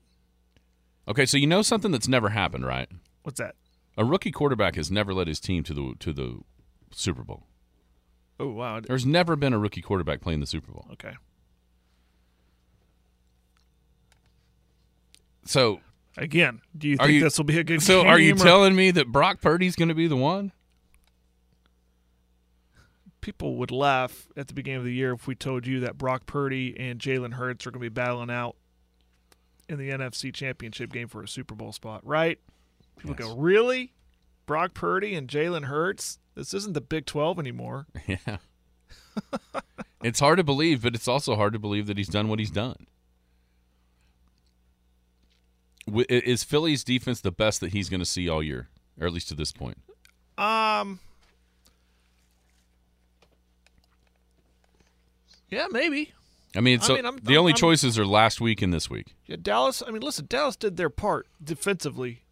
okay? So you know something that's never happened, right? What's that? A rookie quarterback has never led his team to the to the Super Bowl. Oh wow. There's never been a rookie quarterback playing the Super Bowl. Okay. So, Again, do you think you- this will be a good so are you or- telling me that Brock Purdy's going to be the one? People would laugh at the beginning of the year if we told you that Brock Purdy and Jalen Hurts are going to be battling out in the NFC Championship game for a Super Bowl spot, right? People Yes. go, really? Brock Purdy and Jalen Hurts? This isn't the Big 12 anymore. Yeah. It's hard to believe, but it's also hard to believe that he's done what he's done. Is Philly's defense the best that he's going to see all year, or at least to this point? Um. Yeah, maybe. I mean, I so mean, I'm- the I'm- only I'm- choices are last week and this week. Yeah, Dallas. I mean, listen, Dallas did their part defensively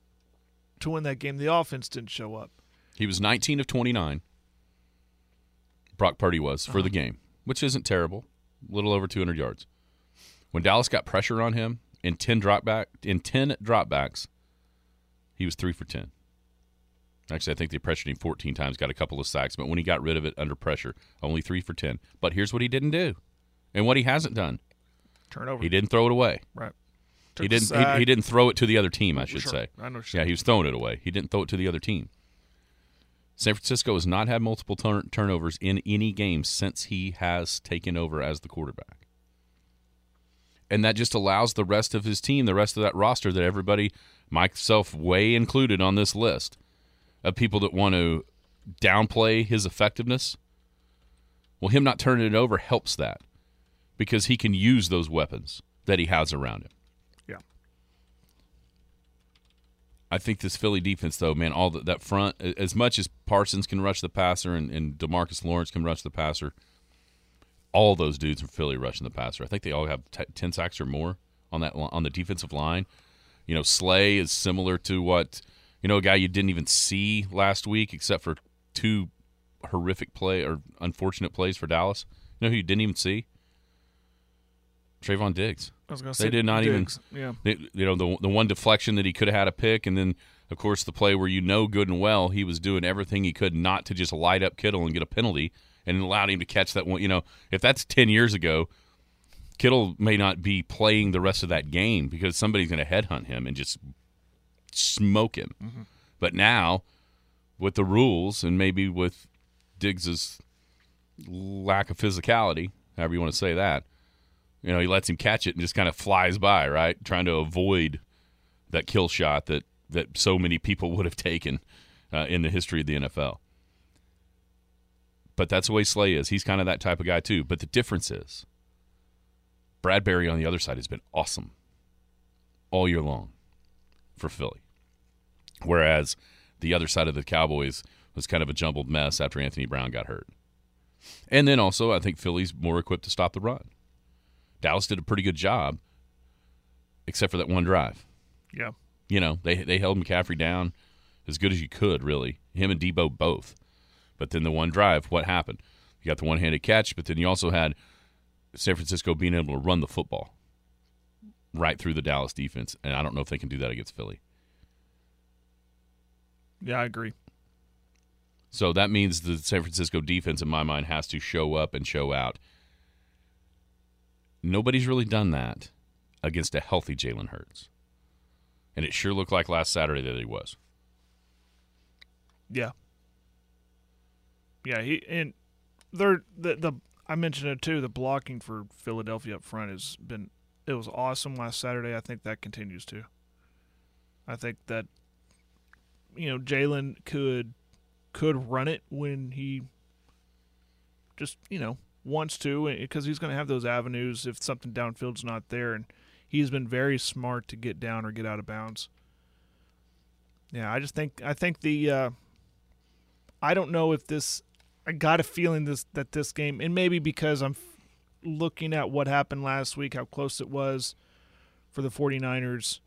to win that game. The offense didn't show up. He was 19 of 29. Brock Purdy was for Uh-huh. the game, which isn't terrible. A little over 200 yards. When Dallas got pressure on him in 10 drop back in 10 dropbacks, he was 3 for 10. Actually, I think they pressured him 14 times, got a couple of sacks, but when he got rid of it under pressure, only 3 for 10. But here's what he didn't do. And what he hasn't done. Turnover. He didn't throw it away. Right. He Took the didn't he, he didn't throw it to the other team, I should Sure. say. I know Yeah, he was throwing it away. He didn't throw it to the other team. San Francisco has not had multiple turn- turnovers in any game since he has taken over as the quarterback. And that just allows the rest of his team, the rest of that roster that everybody, myself way included on this list, of people that want to downplay his effectiveness. Well, him not turning it over helps that because he can use those weapons that he has around him. Yeah. I think this Philly defense, though, man, all that, that front, as much as Parsons can rush the passer and, and Demarcus Lawrence can rush the passer, all those dudes from Philly rushing the passer. I think they all have t- ten sacks or more on that on the defensive line. You know, Slay is similar to what you know a guy you didn't even see last week, except for two horrific play or unfortunate plays for Dallas. You know who you didn't even see? Trevon Diggs. I was gonna They say did not even- Yeah. They- you know the the one deflection that he could have had a pick, and then of course the play where you know good and well he was doing everything he could not to just light up Kittle and get a penalty, and allowed him to catch that one. You know, if that's ten years ago, Kittle may not be playing the rest of that game because somebody's going to headhunt him and just smoke him. But now, with the rules and maybe with Diggs's lack of physicality, however you want to say that, you know, he lets him catch it and just kind of flies by, right? Trying to avoid that kill shot that, that so many people would have taken uh, in the history of the NFL. But that's the way Slay is. He's kind of that type of guy, too. But the difference is Bradberry on the other side has been awesome all year long for Philly. Whereas the other side of the Cowboys was kind of a jumbled mess after Anthony Brown got hurt. And then also, I think Philly's more equipped to stop the run. Dallas did a pretty good job, except for that one drive. Yeah. You know, they they held McCaffrey down as good as you could, really. Him and Deebo both. But then the one drive, what happened? You got the one-handed catch, but then you also had San Francisco being able to run the football right through the Dallas defense, and I don't know if they can do that against Philly. Yeah, I agree. So that means the San Francisco defense, in my mind, has to show up and show out. Nobody's really done that against a healthy Jalen Hurts. And it sure looked like last Saturday that he was. Yeah. Yeah, he and they're the the I mentioned it too. The blocking for Philadelphia up front has been it was awesome last Saturday. I think that continues to. I think that you know Jalen could could run it when he just you know wants to because he's going to have those avenues if something downfield's not there and he's been very smart to get down or get out of bounds. Yeah, I just think I think the uh, I don't know if this. I got a feeling this that this game, and maybe because I'm looking at what happened last week, how close it was for the 49ers,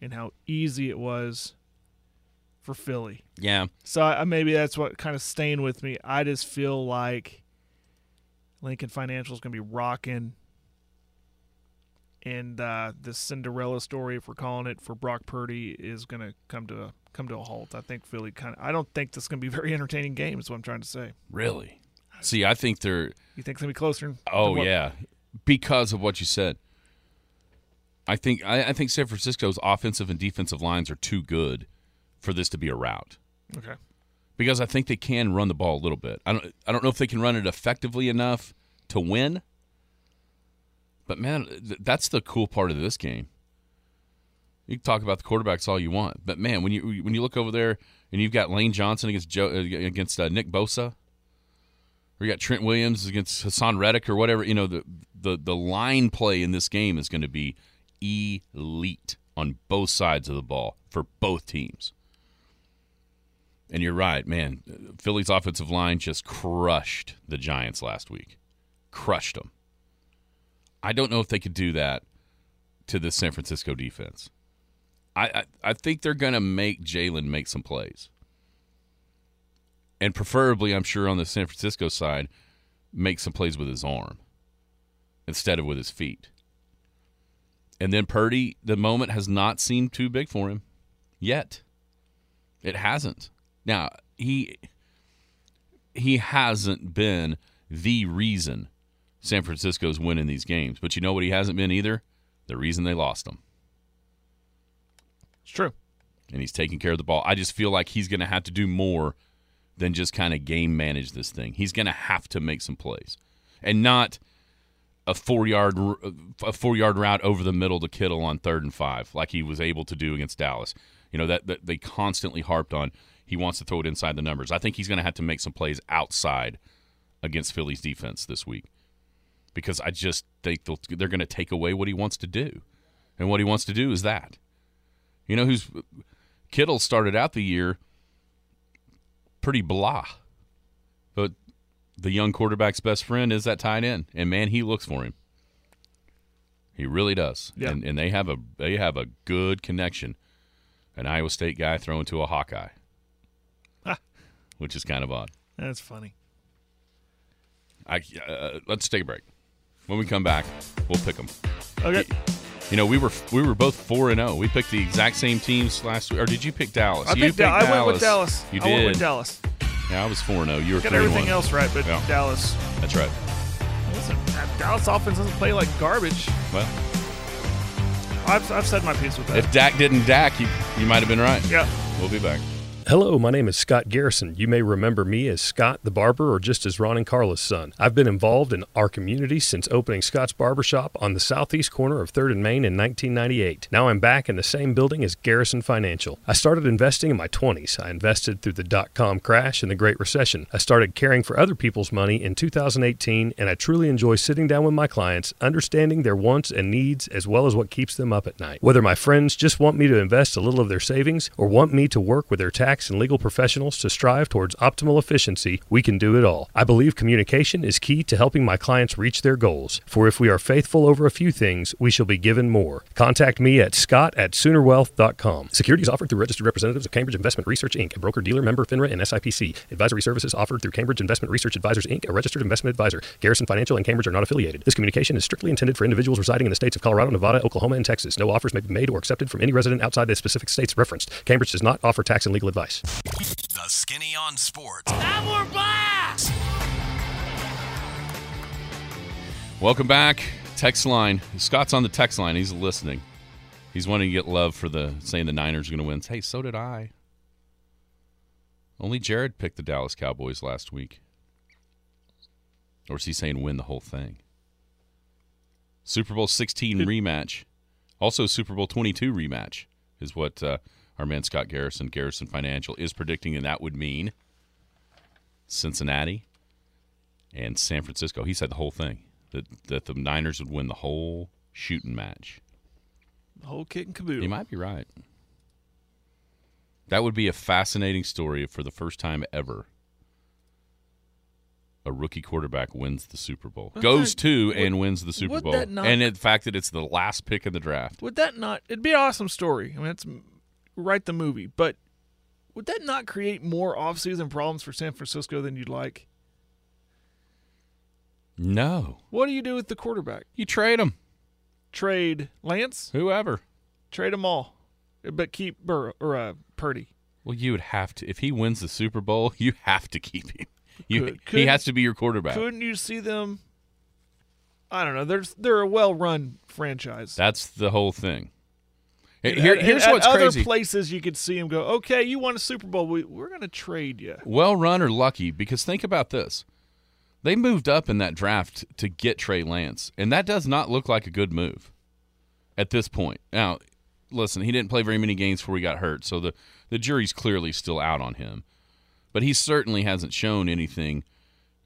and how easy it was for Philly. Yeah. So I, maybe that's what kind of staying with me. I just feel like Lincoln Financial is going to be rocking, and uh, this Cinderella story, if we're calling it, for Brock Purdy is going to come to a come to a halt. I think Philly kind of. I don't think this is going to be a very entertaining game. Is what I'm trying to say. Really? See, I think they're. You think it's going to be closer? Oh yeah, because of what you said. I think I, I think San Francisco's offensive and defensive lines are too good for this to be a route. Okay. because I think they can run the ball a little bit. I don't I don't know if they can run it effectively enough to win. But man, th- that's the cool part of this game. You can talk about the quarterbacks all you want, but man, when you when you look over there and you've got Lane Johnson against Joe uh, against uh, Nick Bosa, We got Trent Williams against Haason Reddick or whatever. You know, the the the line play in this game is going to be elite on both sides of the ball for both teams. And you're right, man. Philly's offensive line just crushed the Giants last week. Crushed them. I don't know if they could do that to the San Francisco defense. I I, I think they're going to make Jalen make some plays, and preferably, I'm sure on the San Francisco side, make some plays with his arm instead of with his feet. And then Purdy, the moment has not seemed too big for him yet. It hasn't. Now he he hasn't been the reason San Francisco's winning these games, but you know what he hasn't been either? The reason they lost them. It's true. And he's taking care of the ball. I just feel like he's going to have to do more than just kind of game manage this thing. He's going to have to make some plays, and not a four yard a four yard route over the middle to Kittle on third and five like he was able to do against Dallas. You know that, that they constantly harped on. He wants to throw it inside the numbers. I think he's going to have to make some plays outside against Philly's defense this week because I just think they're going to take away what he wants to do, and what he wants to do is that. You know who's Kittle started out the year pretty blah, but the young quarterback's best friend is that tight end, and man, he looks for him. He really does, Yeah. and and they have a they have a good connection. An Iowa State guy thrown to a Hawkeye, Ah. which is kind of odd. That's funny. I uh, let's take a break. When we come back, we'll pick them. Okay. You know, we were we were both four and zero. We picked the exact same teams last week, or did you pick Dallas? I you picked. Da- I went with Dallas. You did. I went with Dallas. Yeah, I was four and zero. You were Got everything else right, but Yeah. Dallas. That's right. Listen, Dallas offense doesn't play like garbage. Well, I've, I've said my piece with that. if Dak didn't Dak, you you might have been right. yeah. We'll be back. Hello, my name is Scott Garrison. You may remember me as Scott the Barber or just as Ron and Carla's son. I've been involved in our community since opening Scott's Barbershop on the southeast corner of 3rd and Main in 1998. Now I'm back in the same building as Garrison Financial. I started investing in my 20s. I invested through the dot com crash and the Great Recession. I started caring for other people's money in 2018, and I truly enjoy sitting down with my clients, understanding their wants and needs as well as what keeps them up at night. Whether my friends just want me to invest a little of their savings or want me to work with their tax and legal professionals to strive towards optimal efficiency, we can do it all. I believe communication is key to helping my clients reach their goals. For if we are faithful over a few things, we shall be given more. Contact me at scott at soonerwealth.com. Securities offered through registered representatives of Cambridge Investment Research Inc., a broker dealer member FINRA and SIPC. Advisory services offered through Cambridge Investment Research Advisors Inc., a registered investment advisor. Garrison Financial and Cambridge are not affiliated. This communication is strictly intended for individuals residing in the states of Colorado, Nevada, Oklahoma, and Texas. No offers may be made or accepted from any resident outside the specific states referenced. Cambridge does not offer tax and legal advice. The Skinny on Sports. Now we're back! Welcome back. Text line. Scott's on the text line. He's listening. He's wanting to get love for the saying the Niners are going to win. Hey, so did I. Only Jared picked the Dallas Cowboys last week. Or is he saying win the whole thing? Super Bowl 16 rematch. Also, Super Bowl 22 rematch is what uh, our man Scott Garrison, Garrison Financial, is predicting, and that would mean Cincinnati and San Francisco. He said the whole thing that that the Niners would win the whole shooting match. The whole kit and caboodle. He might be right. That would be a fascinating story for the first time ever. A rookie quarterback wins the Super Bowl, But goes that- to would- and wins the Super Bowl, not- and the fact that it's the last pick in the draft. Would that not? It'd be an awesome story. I mean, it's write the movie, but would that not create more off-season problems for San Francisco than you'd like? No, What do you do with the quarterback? you trade him, Trade Lance? whoever. Trade them all, but keep Burrow or uh, Purdy. Well, you would have to if he wins the Super Bowl, you have to keep him. You, Could- he has to be your quarterback. Couldn't you see them? I don't know. There's they're a well-run franchise. That's the whole thing. Here, here's at what's other crazy. places you could see him go. Okay, you won a Super Bowl. We, we're going to trade you. well run or lucky because think about this. They moved up in that draft to get Trey Lance, and that does not look like a good move at this point. Now, listen, he didn't play very many games before he got hurt, so the, the jury's clearly still out on him. But he certainly hasn't shown anything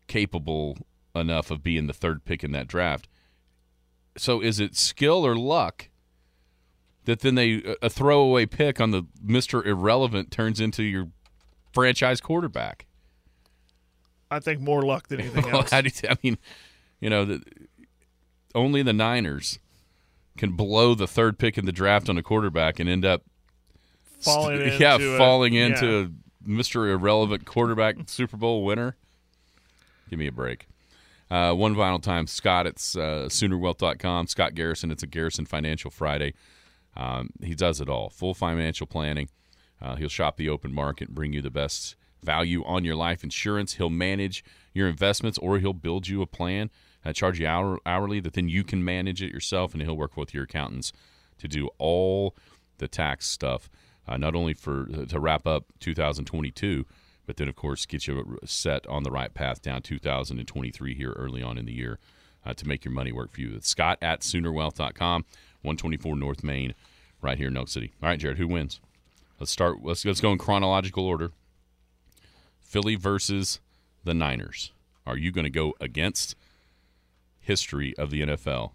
capable enough of being the third pick in that draft. So is it skill or luck that then they a throwaway pick on the Mister Irrelevant turns into your franchise quarterback? I think more luck than anything else. how do you, I mean, you know, the, only the Niners can blow the third pick in the draft on a quarterback and end up falling st- into yeah, a- falling yeah. into a Mr. Irrelevant quarterback Super Bowl winner. Give me a break. Uh, one final time, Scott, it's uh, Soonerwealth.com. Scott Garrison, it's a Garrison Financial Friday. Um, he does it all full financial planning. Uh, he'll shop the open market and bring you the best value on your life insurance. He'll manage your investments or he'll build you a plan, uh, charge you hour, hourly, that then you can manage it yourself, and he'll work with your accountants to do all the tax stuff, uh, not only for to wrap up 2022, but then, of course, get you set on the right path down 2023 here early on in the year uh, to make your money work for you. It's Scott at Soonerwealth.com, 124 North Main, right here in Elk City. All right, Jared, who wins? Let's start. Let's let's go in chronological order. Philly versus the Niners. Are you going to go against history of the NFL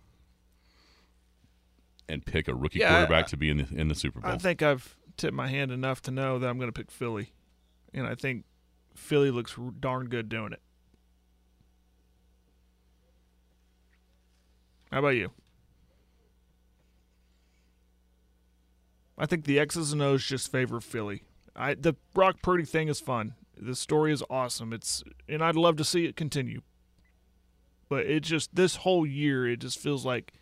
and pick a rookie Yeah, quarterback I- to be in the in the Super Bowl? I think I've tipped my hand enough to know that I'm going to pick Philly, and I think Philly looks darn good doing it. How about you? I think the X's and O's just favor Philly. I the Brock Purdy thing is fun. The story is awesome. It's and I'd love to see it continue. But it just this whole year it just feels like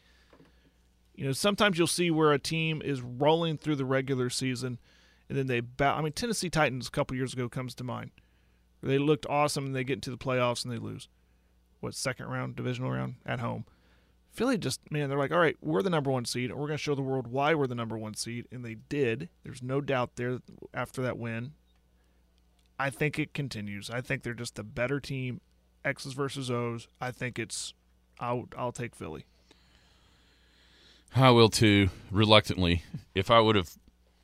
you know, sometimes you'll see where a team is rolling through the regular season and then they bow. I mean, Tennessee Titans a couple years ago comes to mind. They looked awesome and they get into the playoffs and they lose. What, second round, divisional round at home? Philly just, man, they're like, all right, we're the number one seed and we're going to show the world why we're the number one seed. And they did. There's no doubt there after that win. I think it continues. I think they're just the better team. X's versus O's. I think it's, I'll, I'll take Philly. I will too, reluctantly. If I would have,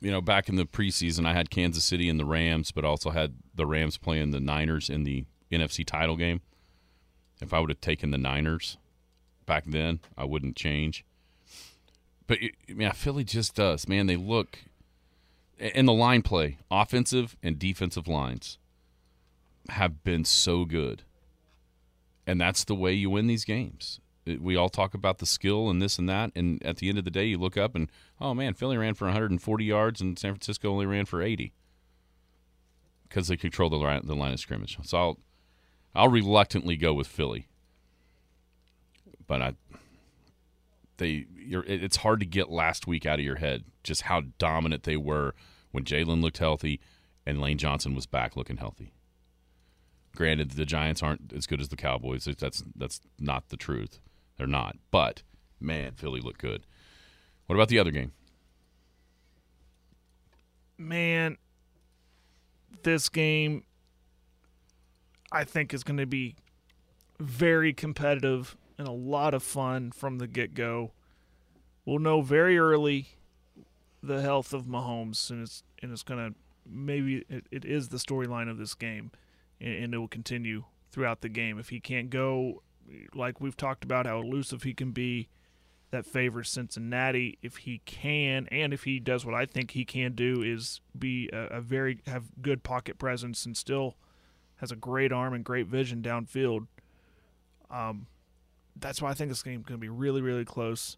you know, back in the preseason, I had Kansas City and the Rams, but also had the Rams playing the Niners in the NFC title game. If I would have taken the Niners back then, I wouldn't change. But I mean, Philly just does, man. They look and the line play, offensive and defensive lines, have been so good, and that's the way you win these games we all talk about the skill and this and that, and at the end of the day, you look up and oh man, Philly ran for 140 yards and San Francisco only ran for 80 because they control the line, the line of scrimmage. So I'll I'll reluctantly go with Philly, but I they it's hard to get last week out of your head just how dominant they were when Jalen looked healthy and Lane Johnson was back looking healthy. Granted, the Giants aren't as good as the Cowboys. That's that's not the truth. They're not. But man, Philly looked good. What about the other game? man, this game I think is going to be very competitive and a lot of fun from the get go. We'll know very early the health of Mahomes, and it's and it's to maybe it, it is the storyline of this game, and, and it will continue throughout the game. If he can't go, like we've talked about, how elusive he can be, that favors Cincinnati. If he can, and if he does what I think he can do, is be a, a very have good pocket presence and still has a great arm and great vision downfield. Um, that's why I think this game's going to be really, really close.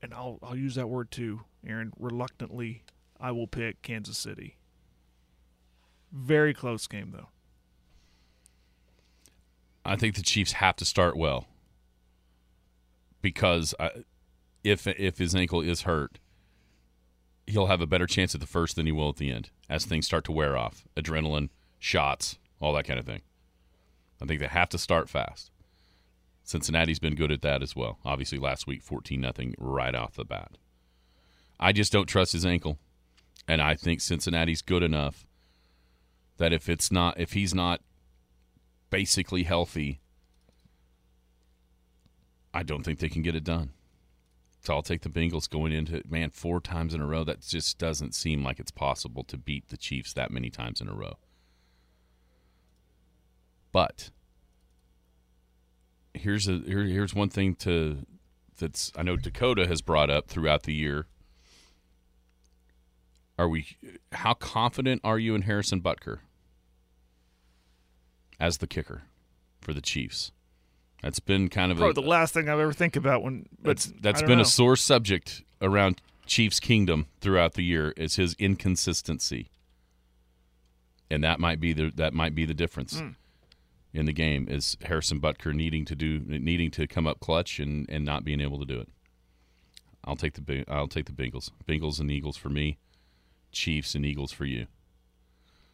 And I'll I'll use that word too, Aaron. Reluctantly, I will pick Kansas City. Very close game though. I think the Chiefs have to start well because I, if if his ankle is hurt, he'll have a better chance at the first than he will at the end as things start to wear off, adrenaline, shots, all that kind of thing. I think they have to start fast. Cincinnati's been good at that as well. Obviously, last week, fourteen nothing right off the bat. I just don't trust his ankle, and I think Cincinnati's good enough that if it's not, if he's not basically healthy, I don't think they can get it done. So I'll take the Bengals going into it. man four times in a row. That just doesn't seem like it's possible to beat the Chiefs that many times in a row. But here's a here, here's one thing to that's I know Dakota has brought up throughout the year. Are we how confident are you in Harrison Butker as the kicker for the Chiefs? That's been kind of a, the last thing I've ever think about when. But that's that's been know. a sore subject around Chiefs Kingdom throughout the year is his inconsistency, and that might be the that might be the difference Hmm. In the game is Harrison Butker needing to do needing to come up clutch and and not being able to do it. I'll take the I'll take the Bengals, Bengals and Eagles for me, Chiefs and Eagles for you.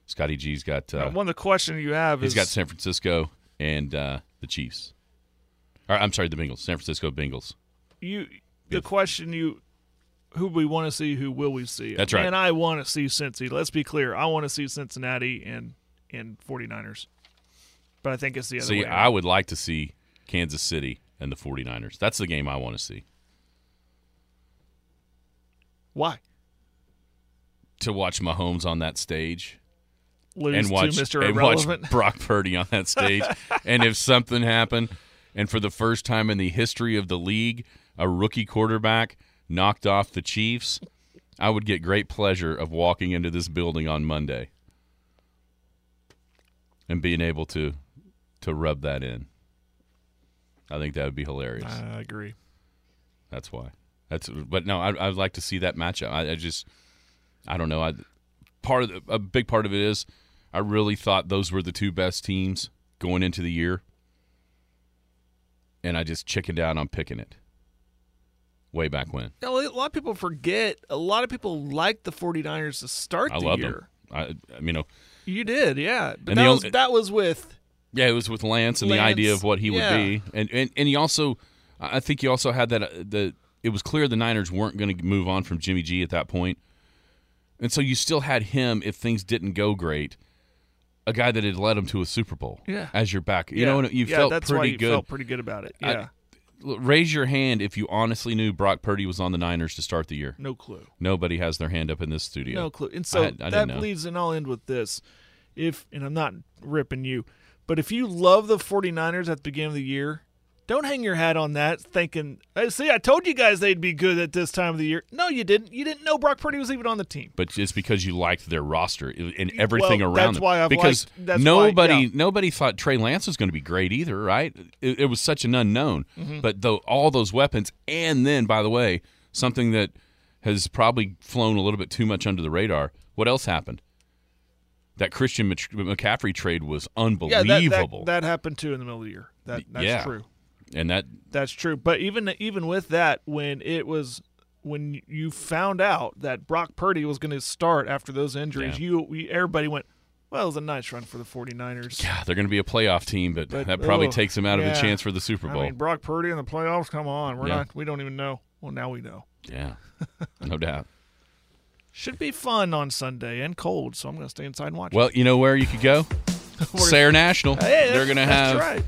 Scotty G's got uh, one of the questions you have he's is got San Francisco and uh, the Chiefs. Or, I'm sorry, the Bengals, San Francisco Bengals. you. The question you, who we want to see, who will we see? That's right. And I want to see Cincy. Let's be clear. I want to see Cincinnati and and 49ers. But I think it's the other See, way. I would like to see Kansas City and the 49ers. That's the game I want to see. Why? To watch Mahomes on that stage Lose and watch to Mr. and watch Irrelevant. Brock Purdy on that stage. and if something happened, and for the first time in the history of the league, a rookie quarterback knocked off the Chiefs, I would get great pleasure of walking into this building on Monday and being able to to rub that in. I think that would be hilarious. I agree. That's why. That's but no, I I'd like to see that matchup. I, I just I don't know. I part of the, a big part of it is I really thought those were the two best teams going into the year, and I just chickened out on picking it. Way back when, a lot of people forget. A lot of people like the 49ers to start I the year. them. I, I mean, you know, You did, yeah. But that the was that was with yeah, it was with Lance and the idea of what he would be, and and and he also, I think he also had that uh, the. It was clear the Niners weren't going to move on from Jimmy G at that point, and so you still had him if things didn't go great. A guy that had led him to a Super Bowl, Yeah. as your back. You yeah, know, you yeah, felt that's pretty why you good. Felt pretty good about it. Yeah, Look, Raise your hand if you honestly knew Brock Purdy was on the Niners to start the year. no clue. Nobody has their hand up in this studio. No clue. And so I- I that leads, and I'll end with this. If and I'm not ripping you, but if you love the 49ers at the beginning of the year, don't hang your hat on that thinking, "Hey, see, I told you guys they'd be good at this time of the year. No, you didn't. You didn't know Brock Purdy was even on the team. but just because you liked their roster and everything Well, around that's them. why I've because liked- that's why- nobody yeah. nobody thought Trey Lance was going to be great either, right? It, it was such an unknown. Mm-hmm. But though all those weapons, and then by the way, something that has probably flown a little bit too much under the radar. What else happened? That Christian McCaffrey trade was Yeah, unbelievable, that, that, that happened too in the middle of the year. That that's Yeah. true. and that That's true. But even even with that, when it was when you found out that Brock Purdy was going to start after those injuries, Yeah. you, you everybody went, "Well, it was a nice run for the 49ers." yeah, they're going to be a playoff team, but, But, that probably ugh, takes them out of yeah. a chance for the Super Bowl. I mean, Brock Purdy in the playoffs. Come on, we're Yeah. not. We don't even know. Well, now we know. yeah, no doubt. Should be fun on Sunday and cold, so I'm going to stay inside and watch. Well, you know where you could go? Sayre National. Hey, They're going to that's have right.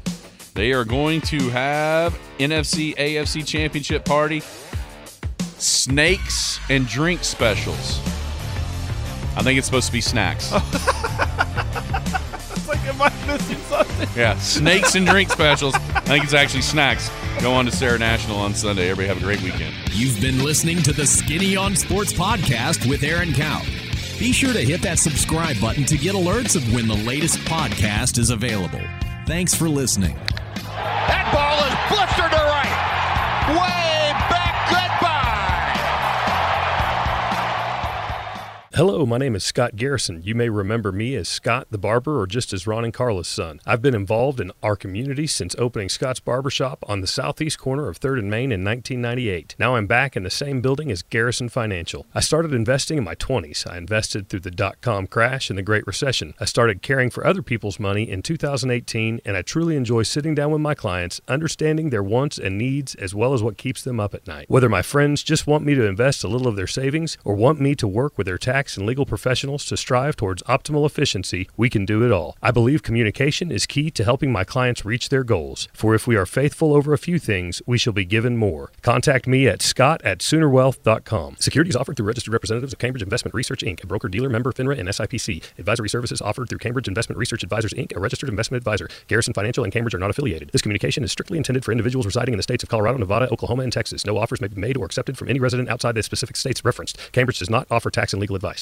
They are going to have NFC AFC Championship party, snakes and drink specials. I think it's supposed to be snacks. It's like, am I missing something? Yeah, snakes and drink specials. I think it's actually snacks. Go on to Sayre National on Sunday. Everybody have a great weekend. You've been listening to the Skinny on Sports podcast with Aaron Cow. Be sure to hit that subscribe button to get alerts of when the latest podcast is available. Thanks for listening. That ball is blistered to Hello, my name is Scott Garrison. You may remember me as Scott the Barber or just as Ron and Carla's son. I've been involved in our community since opening Scott's Barbershop on the southeast corner of 3rd and Main in 1998. Now I'm back in the same building as Garrison Financial. I started investing in my 20s. I invested through the dot com crash and the Great Recession. I started caring for other people's money in 2018, and I truly enjoy sitting down with my clients, understanding their wants and needs as well as what keeps them up at night. Whether my friends just want me to invest a little of their savings or want me to work with their taxes, tax and legal professionals to strive towards optimal efficiency, we can do it all. I believe communication is key to helping my clients reach their goals. For if we are faithful over a few things, we shall be given more. Contact me at scott at soonerwealth.com. Securities offered through registered representatives of Cambridge Investment Research Inc., a broker dealer member FINRA and SIPC. Advisory services offered through Cambridge Investment Research Advisors Inc., a registered investment advisor. Garrison Financial and Cambridge are not affiliated. This communication is strictly intended for individuals residing in the states of Colorado, Nevada, Oklahoma, and Texas. No offers may be made or accepted from any resident outside the specific states referenced. Cambridge does not offer tax and legal advice.